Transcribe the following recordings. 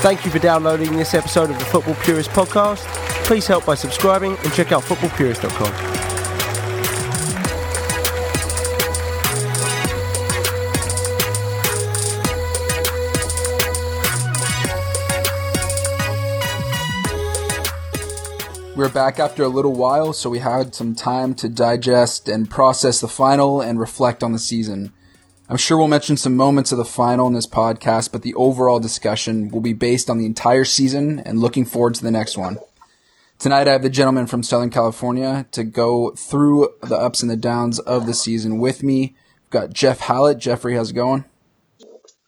Thank you for downloading this episode of the Football Purist podcast. Please help by subscribing and check out footballpurist.com. We're back after a little while, so we had some time to digest and process the final and reflect on the season. I'm sure we'll mention some moments of the final in this podcast, but the overall discussion will be based on the entire season and looking forward to the next one. Tonight, I have the gentleman from Southern California to go through the ups and the downs of the season with me. We've got Jeff Hallett. Jeffrey, how's it going?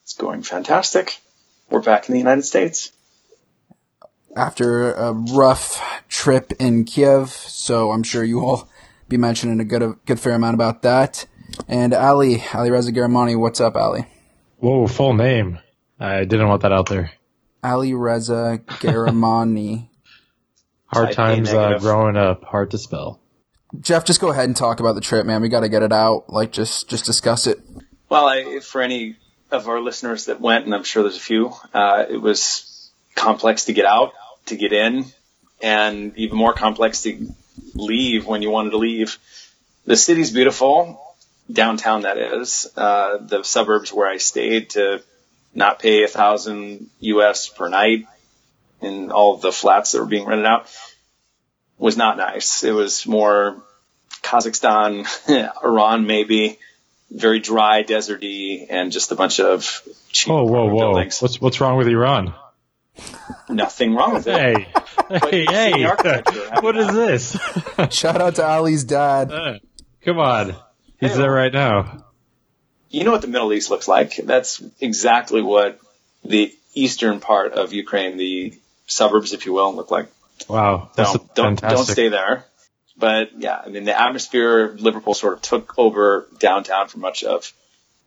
It's going fantastic. We're back in the United States after a rough trip in Kiev, so I'm sure you will be mentioning a good a good fair amount about that. And Ali, Ali Reza Garamani, what's up, Ali? Whoa, full name. I didn't want that out there. Ali Reza Garamani. hard times uh, growing up, hard to spell. Jeff, just go ahead and talk about the trip, man. We got to get it out. Like, just just discuss it. Well, I, for any of our listeners that went, and I'm sure there's a few, uh, it was complex to get out to get in and even more complex to leave when you wanted to leave. The city's beautiful, downtown that is. Uh, the suburbs where I stayed to not pay a thousand US per night in all of the flats that were being rented out was not nice. It was more Kazakhstan, Iran maybe, very dry, deserty, and just a bunch of cheap oh, whoa, whoa. buildings. What's what's wrong with Iran? Nothing wrong with it. Hey, hey, hey! what is this? Shout out to Ali's dad. Uh, come on, he's hey, there right now. You know what the Middle East looks like? That's exactly what the eastern part of Ukraine, the suburbs, if you will, look like. Wow, that's don't don't, don't stay there. But yeah, I mean the atmosphere of Liverpool sort of took over downtown for much of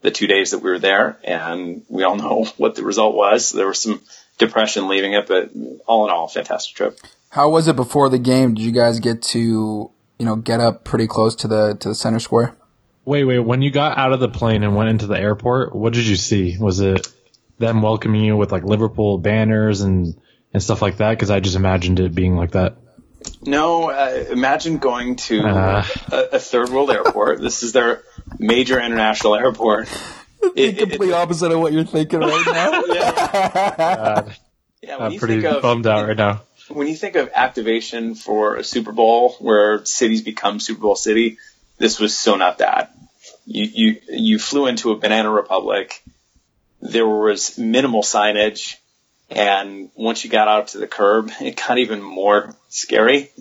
the two days that we were there, and we all know what the result was. There were some depression leaving it, but all in all, fantastic trip. How was it before the game? Did you guys get to you know get up pretty close to the to the center square? Wait, wait. When you got out of the plane and went into the airport, what did you see? Was it them welcoming you with like Liverpool banners and and stuff like that? Because I just imagined it being like that. No, uh, imagine going to uh, a, a, third world airport. this is their major international airport, the complete opposite of what you're thinking right now. yeah. Uh, yeah I'm pretty of, bummed out right now. When you think of activation for a Super Bowl where cities become Super Bowl city, this was so not that. You, you, you flew into a banana republic. There was minimal signage. And once you got out to the curb, it got even more scary.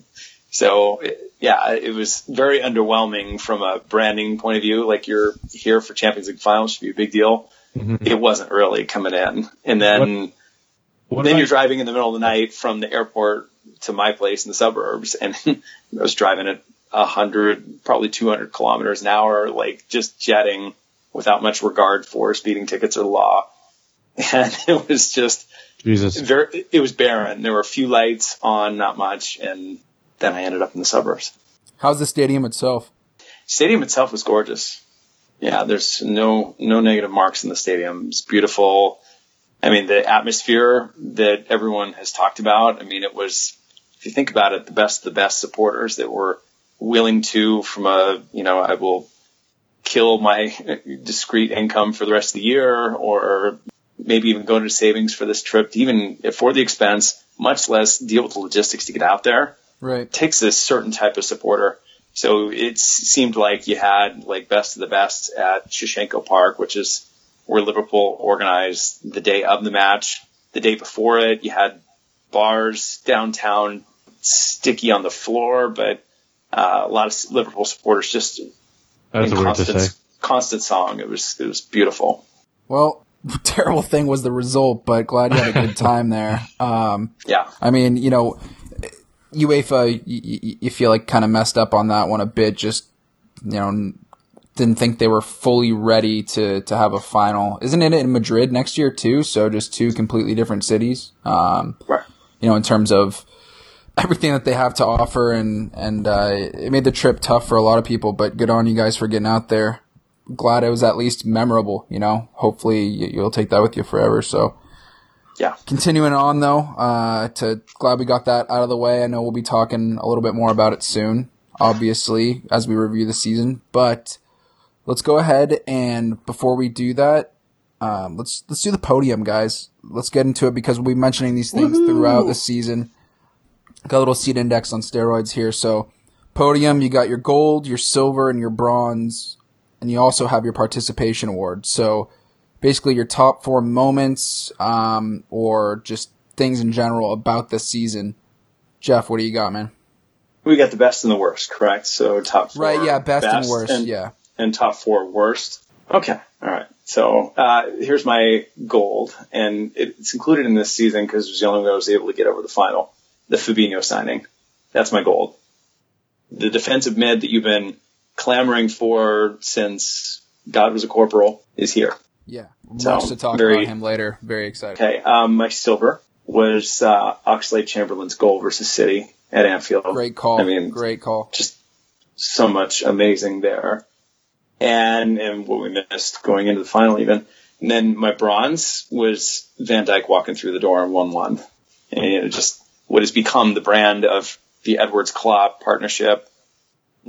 So yeah, it was very underwhelming from a branding point of view. Like you're here for Champions League finals should be a big deal. Mm-hmm. It wasn't really coming in. And then, what, what then you're I, driving in the middle of the night from the airport to my place in the suburbs. And I was driving at a hundred, probably 200 kilometers an hour, like just jetting without much regard for speeding tickets or law. And it was just, Jesus. Very, it was barren. There were a few lights on, not much. And then I ended up in the suburbs. How's the stadium itself? Stadium itself was gorgeous. Yeah, there's no no negative marks in the stadium. It's beautiful. I mean, the atmosphere that everyone has talked about. I mean, it was, if you think about it, the best the best supporters that were willing to, from a you know, I will kill my discrete income for the rest of the year, or maybe even go to savings for this trip, to even for the expense, much less deal with the logistics to get out there right. takes a certain type of supporter. So it seemed like you had like best of the best at Shevchenko Park, which is where Liverpool organized the day of the match. The day before it, you had bars downtown, sticky on the floor, but uh, a lot of Liverpool supporters just That's in constant, constant song. It was it was beautiful. Well, terrible thing was the result, but glad you had a good time there. Um, yeah, I mean, you know, UEFA, you, you feel like kind of messed up on that one a bit. Just you know, didn't think they were fully ready to to have a final. Isn't it in Madrid next year too? So just two completely different cities. Um, right. you know, in terms of everything that they have to offer, and and uh, it made the trip tough for a lot of people. But good on you guys for getting out there. Glad it was at least memorable. You know, hopefully you'll take that with you forever. So. Yeah. Continuing on though, uh, to glad we got that out of the way. I know we'll be talking a little bit more about it soon, obviously, as we review the season. But let's go ahead and before we do that, um, let's let's do the podium, guys. Let's get into it because we'll be mentioning these things Woo-hoo! throughout the season. Got a little seat index on steroids here. So, podium, you got your gold, your silver, and your bronze, and you also have your participation award. So, basically, your top four moments, um, or just things in general about the season. Jeff, what do you got, man? We got the best and the worst, correct? So top four. Right, yeah, best, best and worst, and, yeah. And top four worst. Okay, all right. So uh, here's my gold, and it's included in this season because it was the only way I was able to get over the final. The Fabinho signing. That's my gold. The defensive mid that you've been clamoring for since God was a corporal is here. Yeah, so, much to talk very, about him later. Very excited. Okay, um, my silver was uh, Oxlade Chamberlain's goal versus City at Anfield. Great call. I mean, great call. Just so much amazing there and and what we missed going into the final even. And then my bronze was Van Dijk walking through the door in one one, and it just what has become the brand of the Edwards Klopp partnership.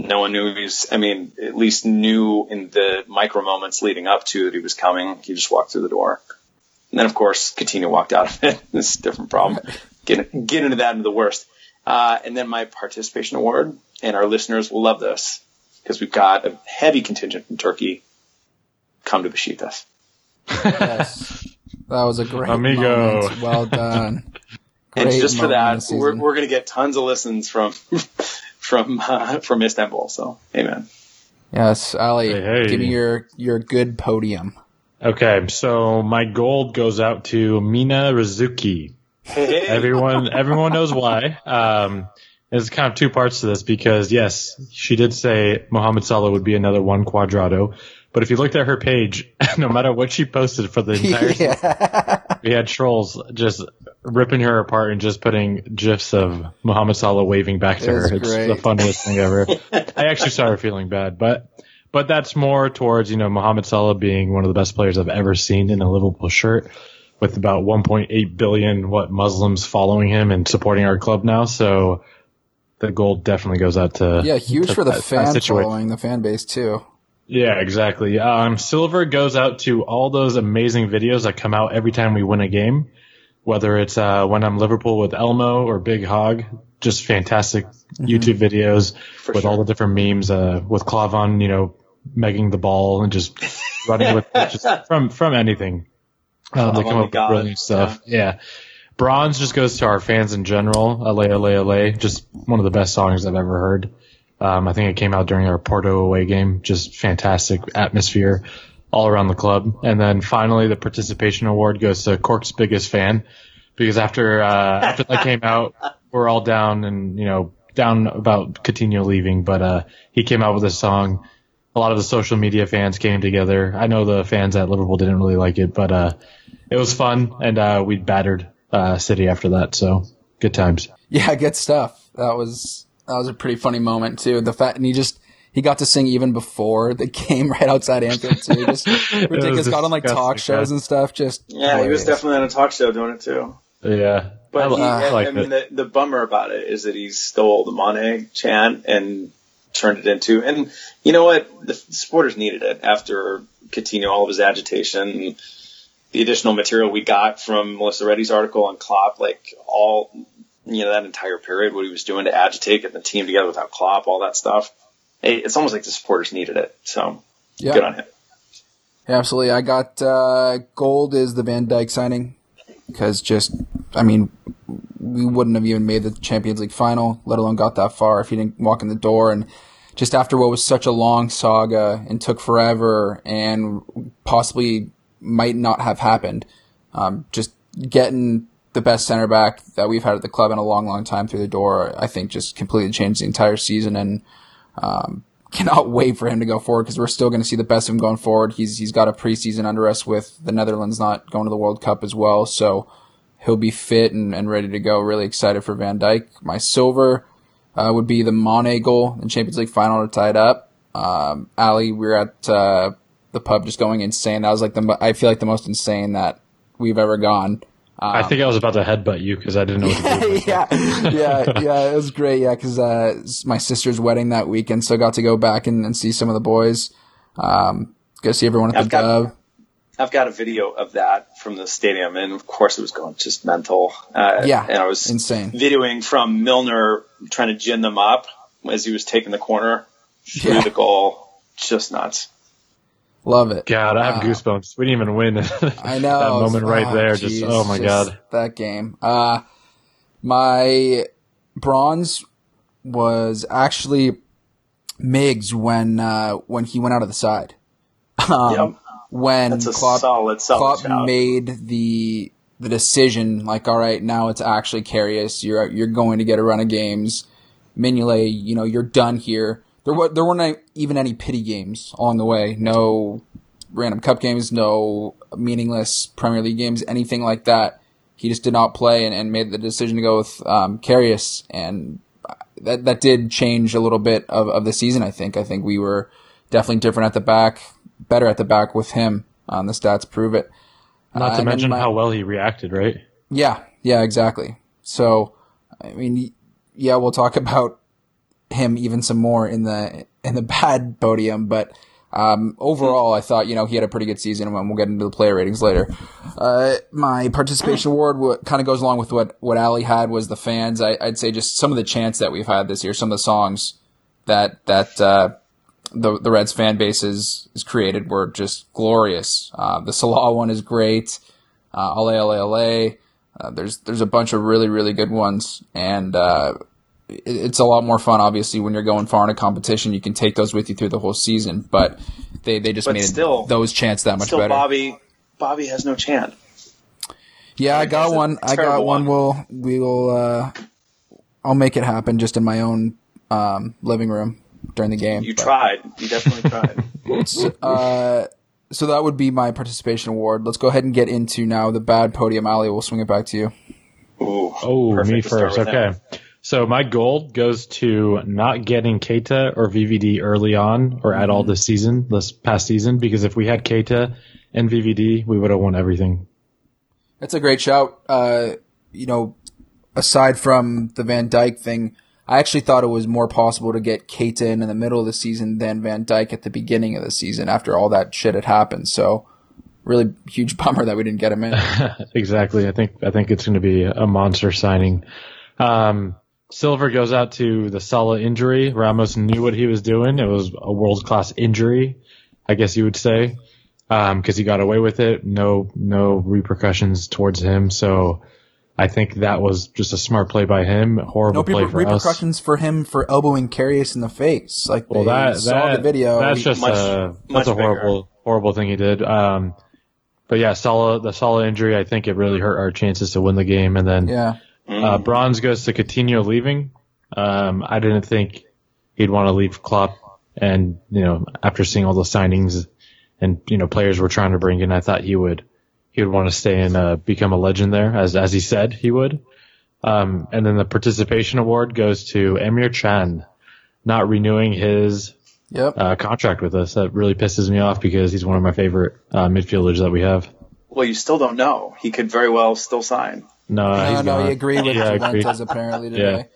No one knew he was. I mean, at least knew in the micro moments leading up to that he was coming. He just walked through the door, and then of course Coutinho walked out of it. this is a different problem. Get get into that into the worst. Uh, and then my participation award, and our listeners will love this because we've got a heavy contingent from Turkey come to Besiktas. yes, that was a great Amigo. Moment. Well done. Great and just for that, we're we're going to get tons of listens from from uh, from Istanbul. So, amen. Yes, Ali, hey, hey. give me your your good podium. Okay, so my gold goes out to Mina Rzouki. Hey. Everyone, everyone knows why. Um, there's kind of two parts to this because yes, she did say Mohamed Salah would be another one Cuadrado. But if you looked at her page, no matter what she posted for the entire yeah. We had trolls just ripping her apart and just putting gifs of Mohamed Salah waving back to her. It's great. the funniest thing ever. I actually started feeling bad, but but that's more towards you know Mohamed Salah being one of the best players I've ever seen in a Liverpool shirt, with about 1.8 billion what Muslims following him and supporting our club now. So the gold definitely goes out to yeah, huge to for the that, fan that following, the fan base too. Yeah, exactly. Um, silver goes out to all those amazing videos that come out every time we win a game, whether it's uh, when I'm Liverpool with Elmo or Big Hog. Just fantastic mm-hmm. YouTube videos for with sure. all the different memes. Uh, with Klavan, you know, megging the ball and just running with just from from anything. Um, they come up with brilliant stuff. Yeah. yeah. Bronze just goes to our fans in general. LA, LA, LA. Just one of the best songs I've ever heard. Um, I think it came out during our Porto away game. Just fantastic atmosphere all around the club. And then finally, the participation award goes to Cork's biggest fan because after uh, after that came out, we're all down and you know down about Coutinho leaving, but uh, he came out with a song. A lot of the social media fans came together. I know the fans at Liverpool didn't really like it, but uh, it was fun, and uh, we battered uh, City after that. So good times. Yeah, good stuff. That was that was a pretty funny moment too. The fact and he just he got to sing even before the game right outside Anfield too. Just ridiculous. Got on like talk shows and stuff. Just yeah, hilarious. he was definitely on a talk show doing it too. Yeah, but I, he, I, I mean, the, the bummer about it is that he stole the Mane chant and turned it into. And you know what? The supporters needed it after Coutinho, all of his agitation the additional material we got from Melissa Reddy's article on Klopp, like all, you know, that entire period, what he was doing to agitate, get the team together without Klopp, all that stuff. It's almost like the supporters needed it. So yeah. good on him. Yeah, absolutely. I got, uh, gold is the Van Dijk signing because just, I mean, we wouldn't have even made the Champions League final, let alone got that far if he didn't walk in the door. And just after what was such a long saga and took forever and possibly might not have happened. Um, just getting the best center back that we've had at the club in a long, long time through the door, I think just completely changed the entire season and, um, cannot wait for him to go forward because we're still going to see the best of him going forward. He's, he's got a preseason under us with the Netherlands not going to the World Cup as well. So, he'll be fit and, and ready to go. Really excited for Van Dijk. My silver uh, would be the Mane goal in Champions League final to tie it up. Um, Ali, we are at uh, the pub just going insane. That was like the I feel like the most insane that we've ever gone. Um, I think I was about to headbutt you because I didn't know what to do. yeah, yeah, yeah. It was great. Yeah, because uh, my sister's wedding that weekend, so I got to go back and, and see some of the boys. Um, go see everyone at I've the got- Dove. I've got a video of that from the stadium, and of course it was going just mental. Uh, Yeah, and I was insane. videoing from Milner trying to gin them up as he was taking the corner through Yeah. the goal. Just nuts. Love it. God, I have Uh, goosebumps. We didn't even win. I know that moment right Oh, there. geez, just oh my just god. that game. Uh, my bronze was actually Miggs when uh, when he went out of the side. Um, Yep. When That's a Klopp, solid, solid Klopp made the the decision, like, all right, now it's actually Karius. You're you're going to get a run of games. Mignolet, you know, you're done here. There were there weren't even any pity games along the way. No random cup games, no meaningless Premier League games, anything like that. He just did not play and, and made the decision to go with um, Karius, and that that did change a little bit of, of the season. I think. I think we were definitely different at the back, better at the back with him. Um, the stats prove it. Not Uh, to mention my- how well he reacted, right? yeah, yeah, exactly. So, I mean, yeah, we'll talk about him even some more in the in the bad podium, but um, overall, I thought you know he had a pretty good season, and we'll get into the player ratings later. Uh, my participation award what kind of goes along with what what Ali had was the fans. I, I'd say just some of the chants that we've had this year, some of the songs that that uh, the the Reds fan base is, is created were just glorious. Uh, the Salah one is great. Uh, Ale Ale Ale. Uh, there's there's a bunch of really really good ones, and uh, it's a lot more fun. Obviously, when you're going far in a competition, you can take those with you through the whole season. But they they just But made still- those chants that much Still, better. Bobby. Bobby has no chant. Yeah, I got one. I got one. one. We'll we'll uh, I'll make it happen just in my own um, living room during the game. You But- tried. You definitely tried. uh, so that would be my participation award. Let's go ahead and get into now the bad podium. Ali. we'll swing it back to you. Ooh, Oh, me first. Okay. him. So my gold goes to not getting Keita or VVD early on or at all this season, this past season, because if we had Keita and VVD, we would have won everything. That's a great shout. Uh, you know, aside from the Van Dijk thing, I actually thought it was more possible to get Keita in in the middle of the season than Van Dijk at the beginning of the season after all that shit had happened. So, really huge bummer that we didn't get him in. exactly. I think I think it's going to be a monster signing. Um, Silver goes out to the Salah injury. Ramos knew what he was doing. It was a world class injury, I guess you would say, because he got away with it. No no repercussions towards him. So I think that was just a smart play by him. Horrible No play reper- for us. repercussions for him for elbowing Karius in the face. Like Well, they that saw that the video. that's just Much- a much that's a bigger. horrible horrible thing he did. Um, but yeah, Salah the Salah injury, I think it really hurt our chances to win the game. And then yeah. Uh, bronze goes to Coutinho leaving. Um, I didn't think he'd want to leave Klopp, and you know after seeing all the signings and you know players we're trying to bring in, I thought he would he would want to stay and uh, become a legend there, as as he said he would. Um, and then the participation award goes to Emre Can, not renewing his Yep. uh, contract with us. That really pisses me off because he's one of my favorite uh, midfielders that we have. Well, you still don't know. He could very well still sign. No, no, no, he agreed with Yeah. Juventus apparently today.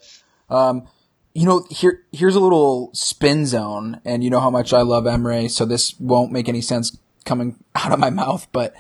Um, you know, here here's a little spin zone, and you know how much I love Emre, so this won't make any sense coming out of my mouth. But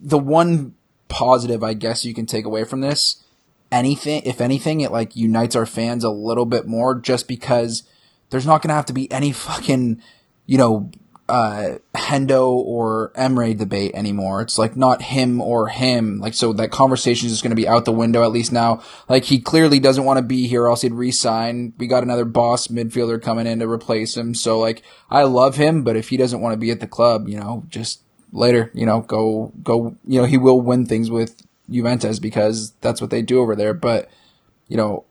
the one positive, I guess, you can take away from this, anything, if anything, it like unites our fans a little bit more, just because there's not gonna have to be any fucking, you know, uh, Hendo or Emre debate anymore. It's like not him or him. Like, so that conversation is just going to be out the window at least now. Like, he clearly doesn't want to be here else he'd resign. We got another boss midfielder coming in to replace him. So, like, I love him, but if he doesn't want to be at the club, you know, just later, you know, go, go, you know, he will win things with Juventus because that's what they do over there. But, you know,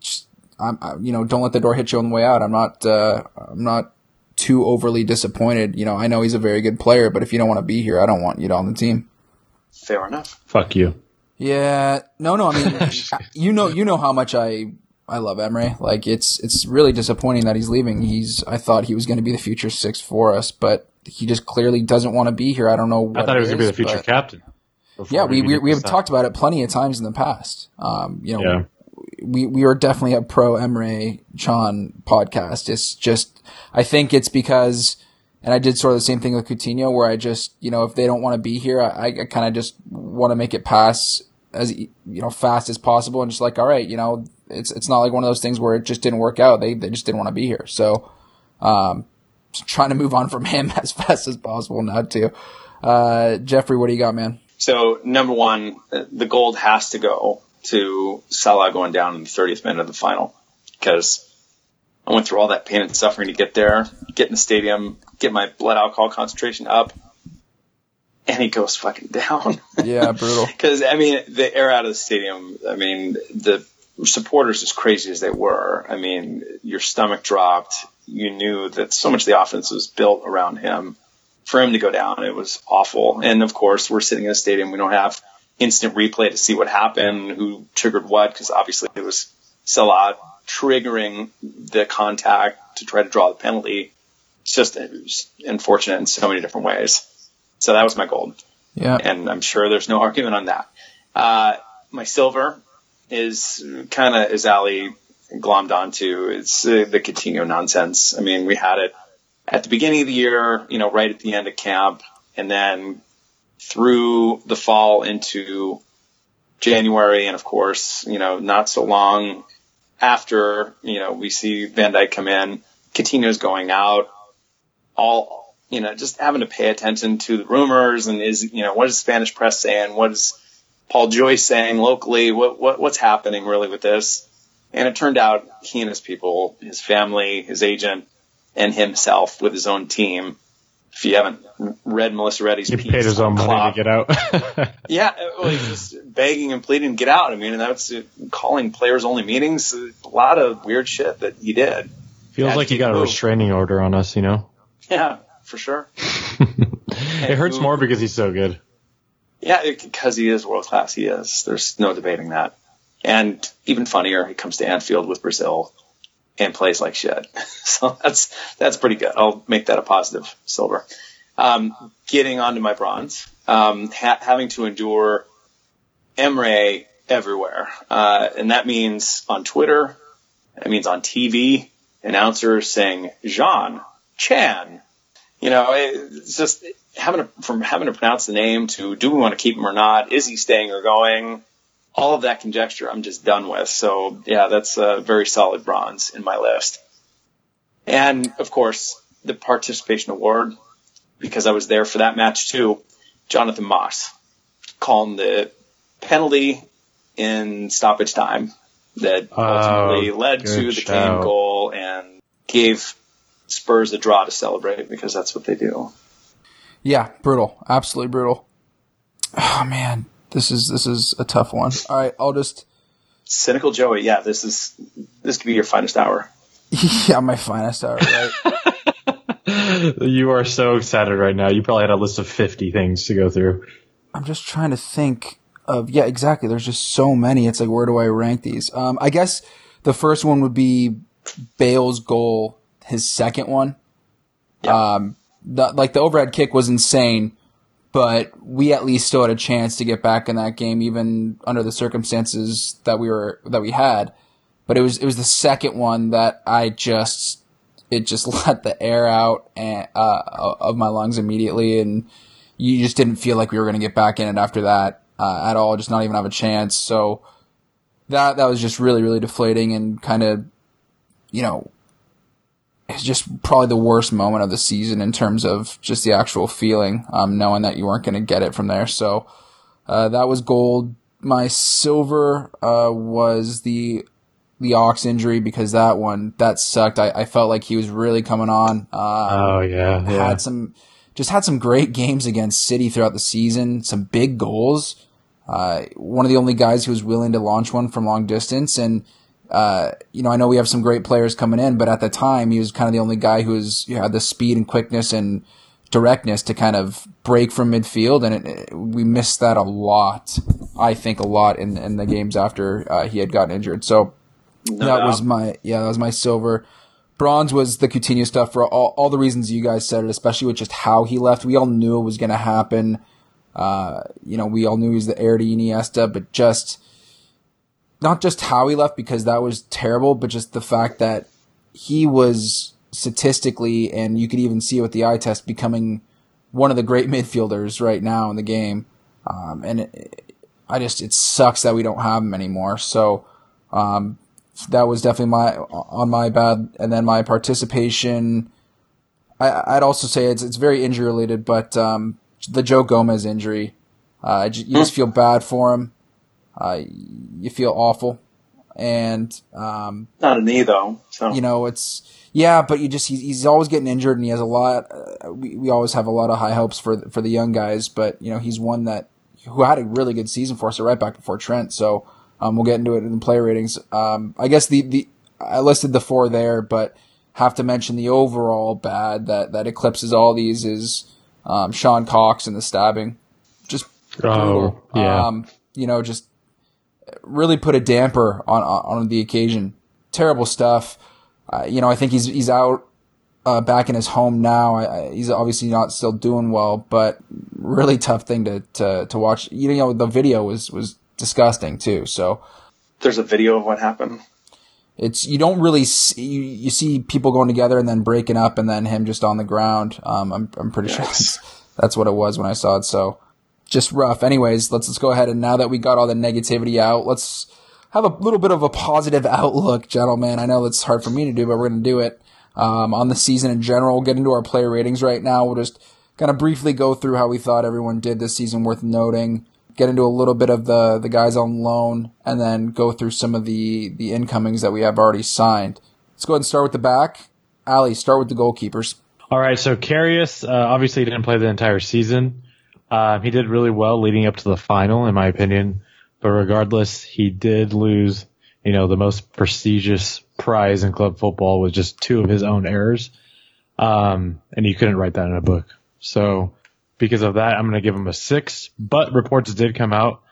just, I'm, I, you know, don't let the door hit you on the way out. I'm not, uh, I'm not too overly disappointed. You know, I know he's a very good player, but if you don't want to be here, I don't want you on the team. Fair enough. Fuck you. Yeah, no, no. I mean, you know, you know how much I I love Emre. Like it's it's really disappointing that he's leaving. He's I thought he was going to be the future six for us, but he just clearly doesn't want to be here. I don't know. I thought he was going to be the future but, captain. Yeah, we we, we have talked about it plenty of times in the past. Um, you know, Yeah. We we are definitely a pro Emre Can podcast. It's just I think it's because, and I did sort of the same thing with Coutinho, where I just you know if they don't want to be here, I, I kind of just want to make it pass as you know fast as possible, and just like all right, you know it's it's not like one of those things where it just didn't work out. They they just didn't want to be here, so um, trying to move on from him as fast as possible now too. Uh, Jeffrey, what do you got, man? So number one, the gold has to go to Salah going down in the 30th minute of the final because I went through all that pain and suffering to get there, get in the stadium, get my blood alcohol concentration up, and he goes fucking down. Yeah, brutal. Because I mean, the air out of the stadium. I mean, the supporters, as crazy as they were, I mean, your stomach dropped. You knew that so much of the offense was built around him. For him to go down, it was awful. And of course, we're sitting in a stadium. We don't have instant replay to see what happened, who triggered what, because obviously it was Salah triggering the contact to try to draw the penalty. It's just it was unfortunate in so many different ways. So that was my gold Yeah, and I'm sure there's no argument on that. Uh, my silver is kind of as Ali glommed onto. It's uh, the Coutinho nonsense. I mean, we had it at the beginning of the year, you know, right at the end of camp, and then through the fall into January, and of course, you know, not so long after, you know, we see Van Dijk come in, Coutinho's going out, all you know, just having to pay attention to the rumors and is, you know, what is the Spanish press saying? What is Paul Joyce saying locally? What, what, what's happening really with this? And it turned out he and his people, his family, his agent, and himself with his own team. If you haven't read Melissa Reddy's He piece, paid his own on money to get out. yeah, well, he's just begging and pleading to get out. I mean, and that's calling players only meetings. A lot of weird shit that he did. Feels Yeah, like he got a move. restraining order on us, you know? Yeah, for sure. it hurts more because he's so good. Yeah, because he is world class. He is. There's no debating that. And even funnier, he comes to Anfield with Brazil and plays like shit. So that's that's pretty good. I'll make that a positive silver. Um, getting onto my bronze, um, ha- having to endure Emre everywhere, uh, and that means on Twitter, that means on TV, announcers saying Jean Chan. You know, it's just having to, from having to pronounce the name to do we want to keep him or not? Is he staying or going? All of that conjecture I'm just done with. So yeah, that's a very solid bronze in my list. And of course, the participation award, because I was there for that match too, Jonathan Moss calling the penalty in stoppage time that oh, ultimately Oh, led to the shout. Kane goal and gave Spurs a draw to celebrate because that's what they do. Yeah, brutal. Absolutely brutal. Oh man, this is this is a tough one. All right, I'll just Cynical Joey, yeah, this is this could be your finest hour. yeah, my finest hour, right? You are so excited right now. You probably had a list of 50 things to go through. I'm just trying to think of yeah, exactly. There's just so many. It's like where do I rank these? Um, I guess the first one would be Bale's goal, his second one. Um, the, like the overhead kick was insane, but we at least still had a chance to get back in that game, even under the circumstances that we were that we had. But it was it was the second one that I just it just let the air out and, uh, of my lungs immediately, and you just didn't feel like we were going to get back in it after that uh, at all. Just not even have a chance. So that that was just really really deflating and kind of you know just probably the worst moment of the season in terms of just the actual feeling, um, knowing that you weren't going to get it from there. So uh, that was gold. My silver uh, was the the ox injury because that one that sucked. I, I felt like he was really coming on. Uh, Oh, yeah. yeah. had some just had some great games against City throughout the season, some big goals. Uh, one of the only guys who was willing to launch one from long distance. And, uh, you know, I know we have some great players coming in, but at the time he was kind of the only guy who was, who had the speed and quickness and directness to kind of break from midfield, and it, it, we missed that a lot. I think a lot in in the games after uh, he had gotten injured. So no that was my yeah, that was my silver. Bronze was the Coutinho stuff for all, all the reasons you guys said it, especially with just how he left. We all knew it was going to happen. Uh, you know, we all knew he was the heir to Iniesta, but just not just how he left because that was terrible, but just the fact that he was statistically, and you could even see it with the eye test, becoming one of the great midfielders right now in the game. Um, and it, I just, it sucks that we don't have him anymore. So, um, that was definitely my, on my bad. And then my participation, I, would also say it's, it's very injury related, but, um, the Joe Gomez injury, uh, you just feel bad for him. Uh, you feel awful. And, um, not a knee though. So. You know, it's, yeah, but you just, he's, he's always getting injured and he has a lot, uh, we, we always have a lot of high hopes for, for the young guys, but, you know, he's one that, who had a really good season for us, so right back before Trent. So, um, we'll get into it in the player ratings. Um, I guess the, the, I listed the four there, but have to mention the overall bad that, that eclipses all these is, um, Sean Cox and the stabbing. Just, oh, yeah. Um, you know, just really put a damper on, on the occasion. Terrible stuff. Uh, you know, I think he's, he's out, uh, back in his home now. I, I, he's obviously not still doing well, but really tough thing to, to, to watch. You know, the video was, was disgusting too. So there's a video of what happened. It's, you don't really see, you, you see people going together and then breaking up and then him just on the ground. Um, I'm, I'm pretty yes. sure that's, that's what it was when I saw it. So just rough. Anyways, let's let's go ahead and now that we got all the negativity out, let's have a little bit of a positive outlook, gentlemen. I know that's hard for me to do, but we're to do it um, on the season in general. We'll get into our player ratings right now. We'll just kind of briefly go through how we thought everyone did this season, worth noting. Get into a little bit of the the guys on loan, and then go through some of the the incomings that we have already signed. Let's go ahead and start with the back. Ali, start with the goalkeepers. All right, so Karius uh, obviously didn't play the entire season. Um, he did really well leading up to the final, in my opinion. But regardless, he did lose, you know, the most prestigious prize in club football with just two of his own errors. Um, and you couldn't write that in a book. So because of that, I'm going to give him a six, but reports did come out.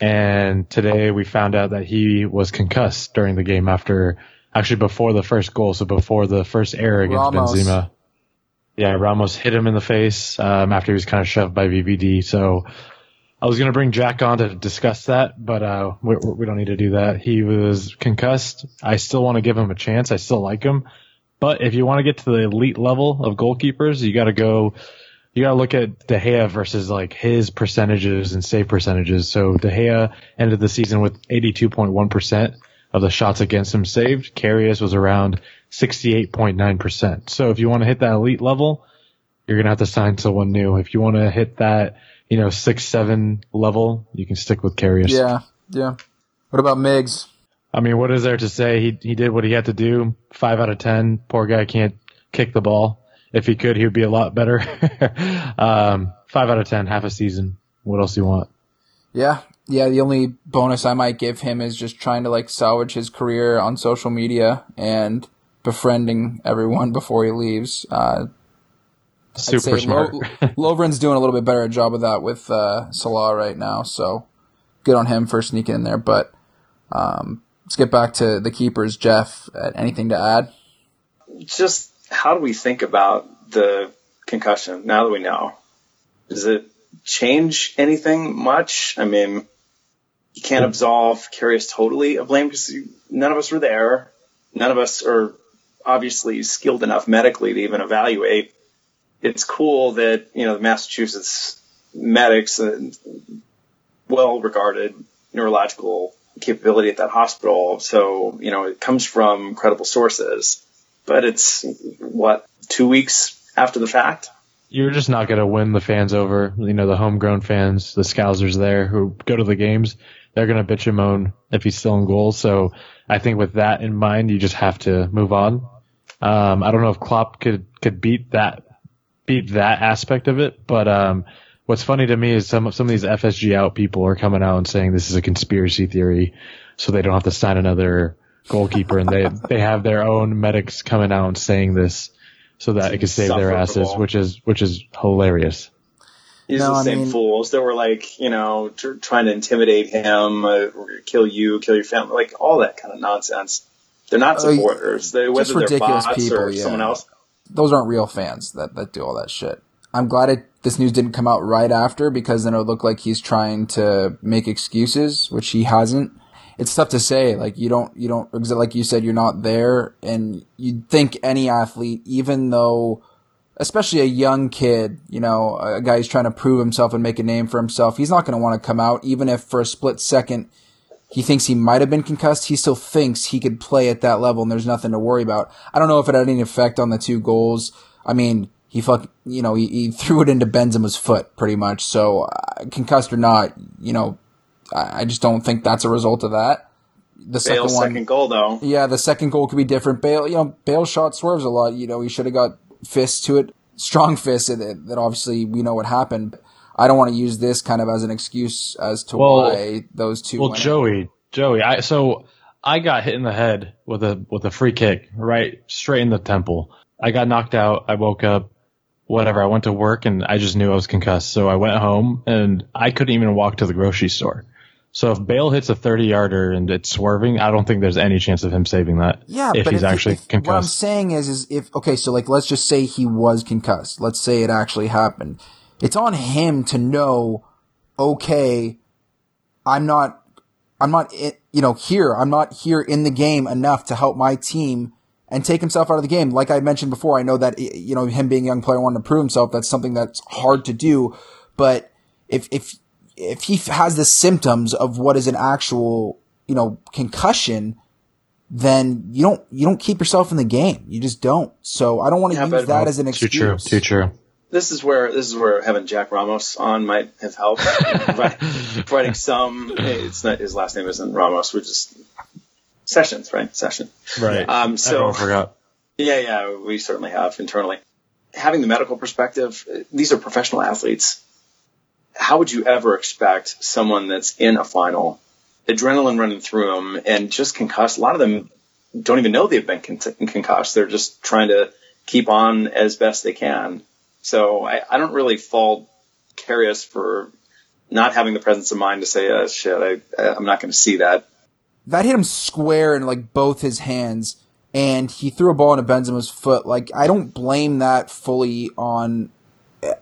And today we found out that he was concussed during the game after, actually before the first goal. So before the first error against Ramos. Benzema. Yeah, Ramos hit him in the face um, after he was kind of shoved by VVD. So I was going to bring Jack on to discuss that, but uh, we, we don't need to do that. He was concussed. I still want to give him a chance. I still like him. But if you want to get to the elite level of goalkeepers, you got to go. You got to look at De Gea versus like his percentages and save percentages. So De Gea ended the season with 82.1% of the shots against him saved. Karius was around 68.9%. So if you want to hit that elite level, you're going to have to sign someone new. If you want to hit that, you know, six, seven level, you can stick with Karius. Yeah. Yeah. What about Miggs? I mean, what is there to say? He, he did what he had to do. Five out of 10. Poor guy can't kick the ball. If he could, he would be a lot better. um, five out of 10, half a season. What else do you want? Yeah. Yeah. The only bonus I might give him is just trying to like salvage his career on social media and befriending everyone before he leaves. Uh, Super smart. Lo- Lovren's doing a little bit better job of that with uh, Salah right now, so good on him for sneaking in there. But um, let's get back to the keepers. Jeff, anything to add? Just how do we think about the concussion now that we know? Does it change anything much? I mean, you can't absolve Karius totally of blame because none of us were there. None of us are obviously skilled enough medically to even evaluate. It's cool that, you know, the Massachusetts medics and well regarded neurological capability at that hospital. So, you know, it comes from credible sources, but it's what, two weeks after the fact? You're just not going to win the fans over. You know, the homegrown fans, the Scousers there who go to the games, they're going to bitch and moan if he's still in goal. So I think with that in mind, you just have to move on. Um, I don't know if Klopp could could beat that beat that aspect of it, but um, what's funny to me is some some of these FSG out people are coming out and saying this is a conspiracy theory, so they don't have to sign another goalkeeper, and they they have their own medics coming out and saying this. so that it could save their asses, which is which is hilarious. These No, the I same mean- fools that were like, you know, tr- trying to intimidate him, uh, kill you, kill your family, like all that kind of nonsense. They're not Oh, supporters. They, whether they're ridiculous bots people, or yeah. someone else. those aren't real fans that, that do all that shit. I'm glad it, this news didn't come out right after because then it would look like he's trying to make excuses, which he hasn't. It's tough to say. Like you don't, you don't, like you said, you're not there, and you'd think any athlete, even though, especially a young kid, you know, a guy who's trying to prove himself and make a name for himself, he's not going to want to come out, even if for a split second he thinks he might have been concussed. He still thinks he could play at that level and there's nothing to worry about. I don't know if it had any effect on the two goals. I mean, he fuck, you know, he, he threw it into Benzema's foot pretty much. So uh, concussed or not, you know, I, I just don't think that's a result of that. The second Bale's one, second goal, though. yeah, the second goal could be different. Bale, you know, Bale shot swerves a lot. You know, he should have got fists to it, strong fists. That, that obviously we know what happened. I don't want to use this kind of as an excuse as to Well- why those two. Well. Joey, Joey, I so I got hit in the head with a with a free kick, right straight in the temple. I got knocked out. I woke up, whatever. I went to work and I just knew I was concussed. So I went home and I couldn't even walk to the grocery store. So if Bale hits a 30 yarder and it's swerving, I don't think there's any chance of him saving that. Yeah, if but he's if, actually if, what I'm saying is, is if okay, so like let's just say he was concussed. Let's say it actually happened. It's on him to know. Okay, I'm not. I'm not. You know, here. I'm not here in the game enough to help my team and take himself out of the game. Like I mentioned before, I know that you know him being a young player wanting to prove himself. That's something that's hard to do. But if if if he has the symptoms of what is an actual you know concussion, then you don't you don't keep yourself in the game. You just don't. So I don't want to Yeah, use but- that as an excuse. Too excuse. true. Too true. This is where this is where having Jack Ramos on might have helped, Provi- providing some. It's not his last name isn't Ramos, We're just Sessions, right? Session. Right. Um, so Everyone forgot. Yeah, yeah, we certainly have internally. Having the medical perspective, uh, these are professional athletes. How would you ever expect someone that's in a final, adrenaline running through them, and just concussed? A lot of them don't even know they've been con- concussed. They're just trying to keep on as best they can. So I, I don't really fault Karius for not having the presence of mind to say, uh, shit, I, I'm not going to see that. That hit him square in like both his hands, and he threw a ball into Benzema's foot. Like I don't blame that fully on.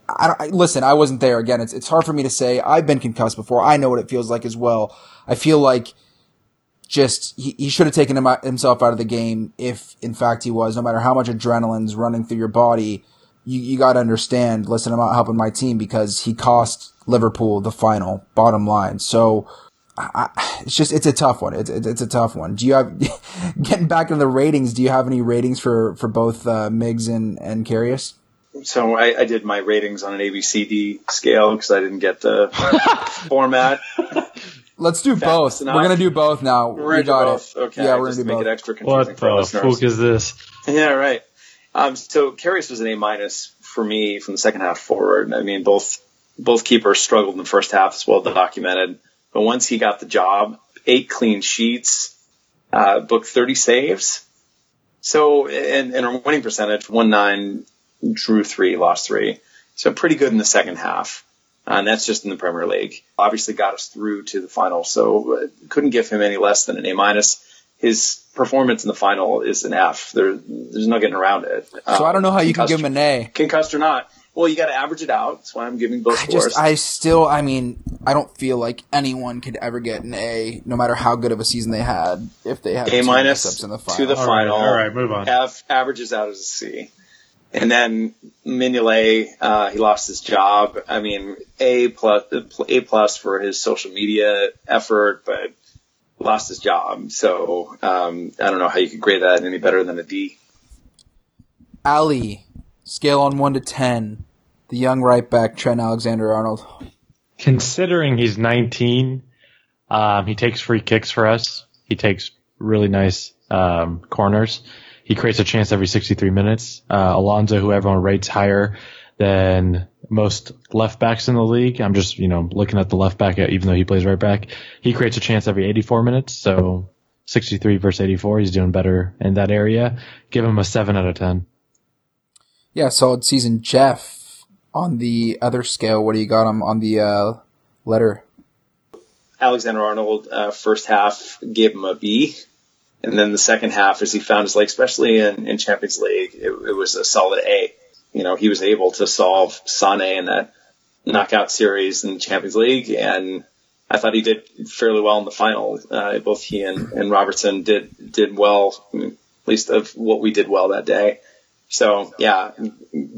I, I listen. I wasn't there. Again, it's it's hard for me to say. I've been concussed before. I know what it feels like as well. I feel like just he, he should have taken him, himself out of the game if in fact he was. No matter how much adrenaline's running through your body, you, you got to understand. Listen, I'm out helping my team because he cost Liverpool the final. Bottom line. So I, it's just it's a tough one. It's, it's it's a tough one. Do you have getting back into the ratings? Do you have any ratings for for both uh, Migs and and Karius? So I, I did my ratings on an ABCD scale because I didn't get the format. Let's do both. enough. We're gonna do both now. We're we gonna got do both. it. Okay, Yeah, we're just gonna do make both. it extra confusing What for the listeners. fuck is this? Yeah, right. Um, so Karius was an A minus for me from the second half forward. I mean, both both keepers struggled in the first half. It's well documented. But once he got the job, eight clean sheets, uh, booked 30 saves. So, and, and our winning percentage, one nine, drew three, lost three. So pretty good in the second half. And that's just in the Premier League. Obviously got us through to the final. So uh, couldn't give him any less than an A minus. His performance in the final is an F. There, there's no getting around it. So I don't know how you can give him an A. concussed or not. Well, you got to average it out. That's why I'm giving both I scores. just, I still, I mean, I don't feel like anyone could ever get an A, no matter how good of a season they had, if they had A minus mix-ups in the final. to the All right, final. all right, move on. F averages out as a C. And then Mignolet, uh, he lost his job. I mean, A plus, A plus for his social media effort, but lost his job. So, um, I don't know how you could grade that any better than a D. Ali, scale on one to ten, the young right back Trent Alexander Arnold. Considering he's 19, um, he takes free kicks for us. He takes really nice um, corners. He creates a chance every 63 minutes. Uh, Alonso, who everyone rates higher than most left backs in the league. I'm just, you know, looking at the left back, even though he plays right back. He creates a chance every 84 minutes. So 63 versus 84. He's doing better in that area. Give him a 7 out of 10. Yeah, solid season. Jeff, on the other scale, what do you got him on the uh, letter? Alexander Arnold, uh, first half gave him a B. And then the second half, as he found his leg, especially in, in Champions League, it, it was a solid A. You know, he was able to solve Sane in that knockout series in Champions League, and I thought he did fairly well in the final. Uh, both he and, and Robertson did did well, at least of what we did well that day. So yeah,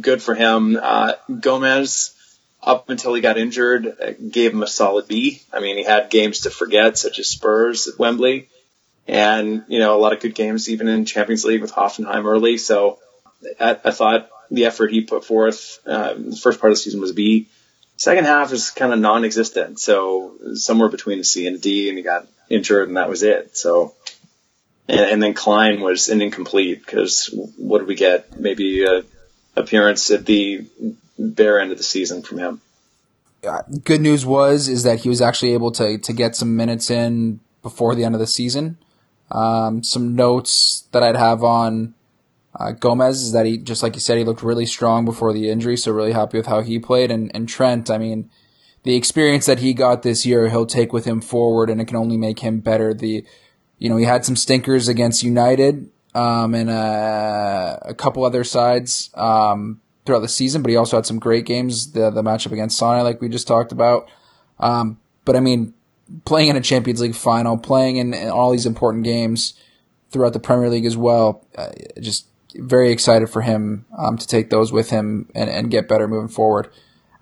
good for him. Uh, Gomez, up until he got injured, uh, gave him a solid B. I mean, he had games to forget, such as Spurs at Wembley, and you know a lot of good games even in Champions League with Hoffenheim early. So I, I thought the effort he put forth uh, the first part of the season was B. Second half is kind of non-existent, so somewhere between a C and a D, and he got injured, and that was it. So, and, and then Klein was an incomplete because what did we get? Maybe a appearance at the bare end of the season from him. Good news was is that he was actually able to to get some minutes in before the end of the season. Um, some notes that I'd have on uh, Gomez is that he, just like you said, he looked really strong before the injury, so really happy with how he played. And, and Trent, I mean, the experience that he got this year, he'll take with him forward, and it can only make him better. The, you know, he had some stinkers against United, um, and uh, a couple other sides um, throughout the season, but he also had some great games. The the matchup against Sane, like we just talked about. Um, but I mean, playing in a Champions League final, playing in, in all these important games throughout the Premier League as well, uh, just very excited for him um, to take those with him and, and get better moving forward.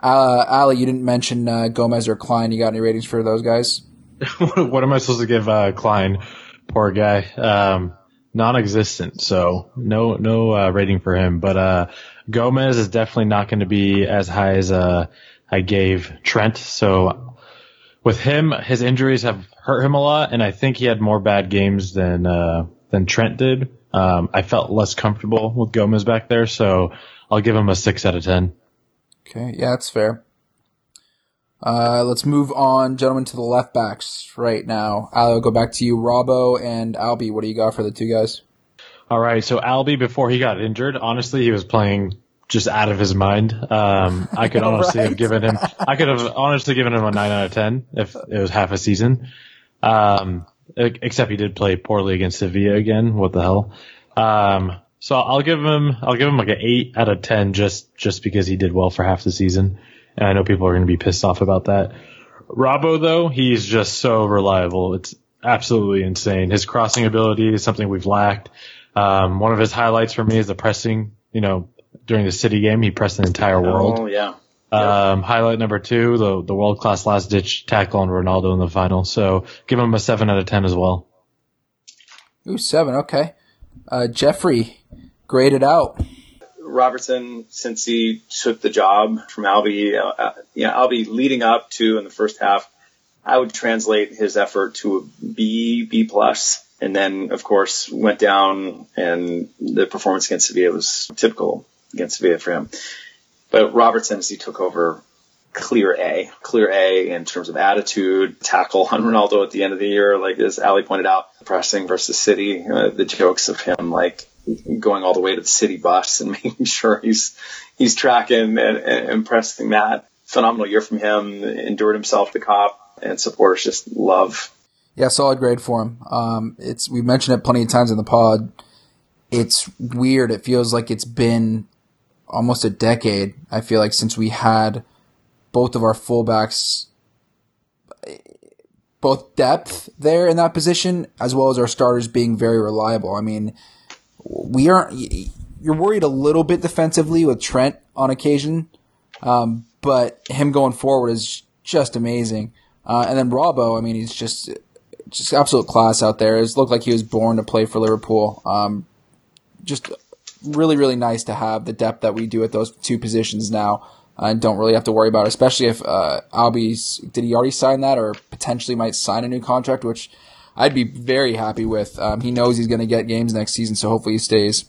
Uh, Ali, you didn't mention uh, Gomez or Klein. You got any ratings for those guys? what am I supposed to give uh, Klein? Poor guy. Um, non-existent, so no no uh, rating for him. But uh, Gomez is definitely not going to be as high as uh, I gave Trent. So with him, his injuries have hurt him a lot, and I think he had more bad games than uh, than Trent did. Um, I felt less comfortable with Gomez back there, so I'll give him a six out of ten. Okay, yeah, that's fair. Uh, let's move on, gentlemen, to the left backs right now. I'll go back to you, Robbo and Albie. What do you got for the two guys? All right, so Albie, before he got injured, honestly, he was playing just out of his mind. Um, I could honestly right? have given him, I could have honestly given him a nine out of ten if it was half a season. Um, except he did play poorly against Sevilla again. What the hell? Um, so I'll give him, I'll give him like an eight out of 10 just, just because he did well for half the season. And I know people are going to be pissed off about that. Robbo though, he's just so reliable. It's absolutely insane. His crossing ability is something we've lacked. Um, one of his highlights for me is the pressing, you know, during the city game, he pressed an entire world. Oh, yeah. Um, highlight number two, the, the world class last ditch tackle on Ronaldo in the final. So give him a seven out of 10 as well. Ooh, seven. Okay. Uh, Jeffrey, graded out. Robertson, since he took the job from Albie, uh, uh, you know, Albie leading up to in the first half, I would translate his effort to a B, B plus. And then, of course, went down and the performance against Sevilla was typical against Sevilla for him. But Robertson, as he took over, clear A, clear A in terms of attitude, tackle on Ronaldo at the end of the year, like as Ali pointed out, pressing versus City, uh, the jokes of him like going all the way to the City bus and making sure he's he's tracking and, and, and pressing that. Phenomenal year from him. Endured himself the Kop, and supporters just love. Yeah, solid grade for him. Um, it's we mentioned it plenty of times in the pod. It's weird. It feels like it's been almost a decade. I feel like since we had both of our fullbacks, both depth there in that position, as well as our starters being very reliable. I mean, we aren't. You're worried a little bit defensively with Trent on occasion, um, but him going forward is just amazing. Uh, and then Robbo, I mean, he's just just absolute class out there. It looked like he was born to play for Liverpool. Um, just really, really nice to have the depth that we do at those two positions now and don't really have to worry about it, especially if uh, Albie's did he already sign that or potentially might sign a new contract, which I'd be very happy with. Um, he knows he's going to get games next season, so hopefully he stays.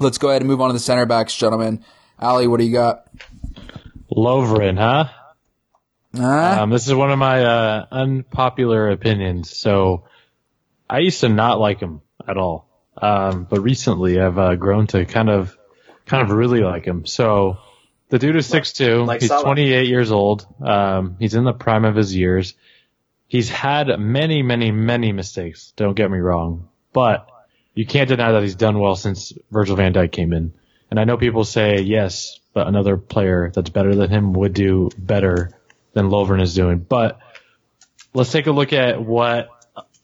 Let's go ahead and move on to the center backs, gentlemen. Ali, what do you got? Lovren, huh? Uh, um, this is one of my uh, unpopular opinions. So I used to not like him at all, um, but recently I've uh, grown to kind of kind of really like him. So the dude is 6'2". Like he's Salah. 28 years old. Um, he's in the prime of his years. He's had many, many, many mistakes. Don't get me wrong, but you can't deny that he's done well since Virgil van Dijk came in. And I know people say yes, but another player that's better than him would do better than Lovren is doing. But let's take a look at what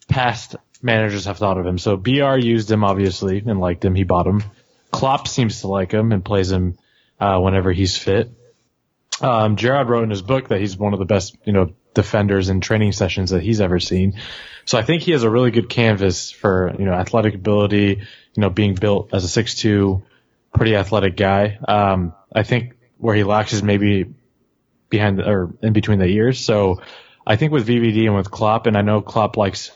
past managers have thought of him. So BR used him obviously and liked him. He bought him. Klopp seems to like him and plays him uh, whenever he's fit. Um, Gerard wrote in his book that he's one of the best, you know, defenders in training sessions that he's ever seen. So I think he has a really good canvas for, you know, athletic ability, you know, being built as a six-two, pretty athletic guy. Um, I think where he lacks is maybe behind or in between the ears. So I think with VVD and with Klopp, and I know Klopp likes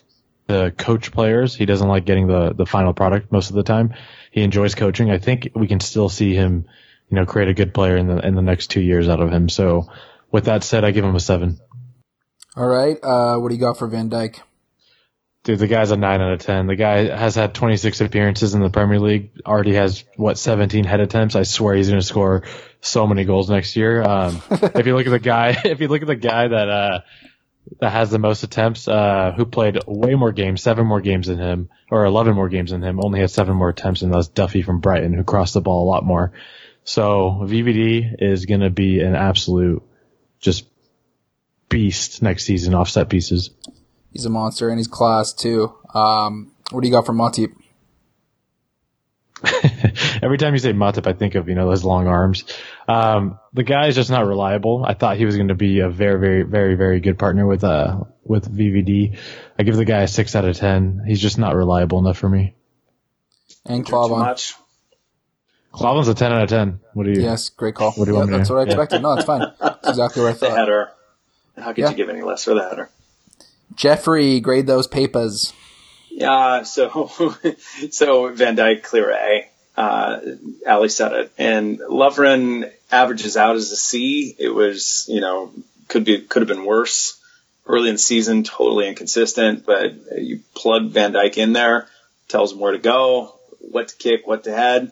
the coach players. He doesn't like getting the, the final product most of the time. He enjoys coaching. I think we can still see him, you know, create a good player in the, in the next two years out of him. So with that said, I give him a seven. All right. Uh, what do you got for Van Dijk? Dude, the guy's a nine out of ten. The guy has had 26 appearances in the Premier League. Already has what 17 head attempts. I swear he's going to score so many goals next year. Um, if you look at the guy, if you look at the guy that uh, that has the most attempts, uh, who played way more games, seven more games than him, or 11 more games than him, only had seven more attempts, and that's Duffy from Brighton, who crossed the ball a lot more. So VVD is going to be an absolute just beast next season offset pieces. He's a monster and he's class too. Um, what do you got from Matip? Every time you say Matip, I think of, you know, those long arms. Um, the guy is just not reliable. I thought he was going to be a very, very, very, very good partner with, uh, with VVD. I give the guy a six out of 10. He's just not reliable enough for me. And Too Klavan. much. Klavan's a 10 out of 10. What do you? Yes, great call. What do you Yeah, want me to that's do? what I Yeah. expected. No, it's fine. That's exactly what I The thought. header. How could Yeah. you give any less for the header? Jeffrey, grade those papers. Yeah, so so Van Dijk clear A. Uh, Ali said it, and Lovren averages out as a C. It was you know could be could have been worse early in the season, totally inconsistent. But you plug Van Dijk in there, tells him where to go, what to kick, what to head.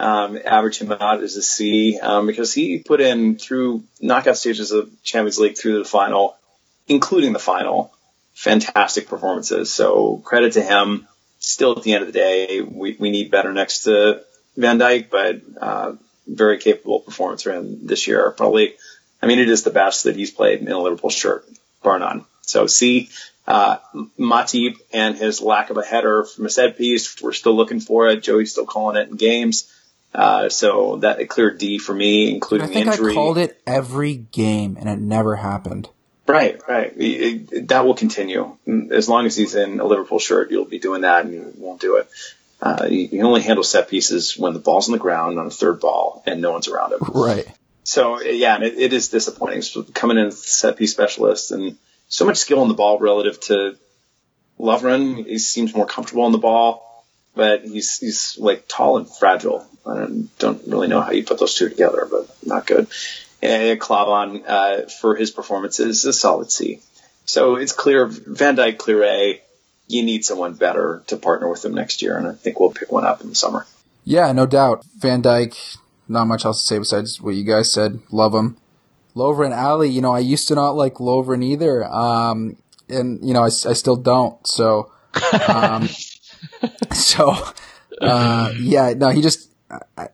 Um, average him out as a C um, because he put in through knockout stages of Champions League through the final, including the final fantastic performances. So credit to him. Still, at the end of the day, we, we need better next to Van Dijk, but uh, very capable performance for him this year. Probably, I mean, it is the best that he's played in a Liverpool shirt, bar none. So see, uh, Matip and his lack of a header from a set piece, we're still looking for it. Joey's still calling it in games. Uh, so that a clear D for me, including I think injury. I called it every game and it never happened. Right, right. It- it- that will continue as long as he's in a Liverpool shirt. You'll be doing that, and you won't do it. Uh, you can only handle set pieces when the ball's on the ground on a third ball and no one's around him. Right. So yeah, it, it is disappointing. So coming in as a set piece specialist and so much skill on the ball relative to Lovren. He seems more comfortable on the ball, but he's he's like tall and fragile. I don't, don't really know how you put those two together, but not good. And Klavan, uh, for his performances, is a solid C. So it's clear Van Dijk clear A. You need someone better to partner with him next year, and I think we'll pick one up in the summer. Yeah, no doubt. Van Dijk, not much else to say besides what you guys said. Love him. Lovren Ali, you know, I used to not like Lovren either. Um, and, you know, I still don't. So, um, so, uh, yeah, no, he just,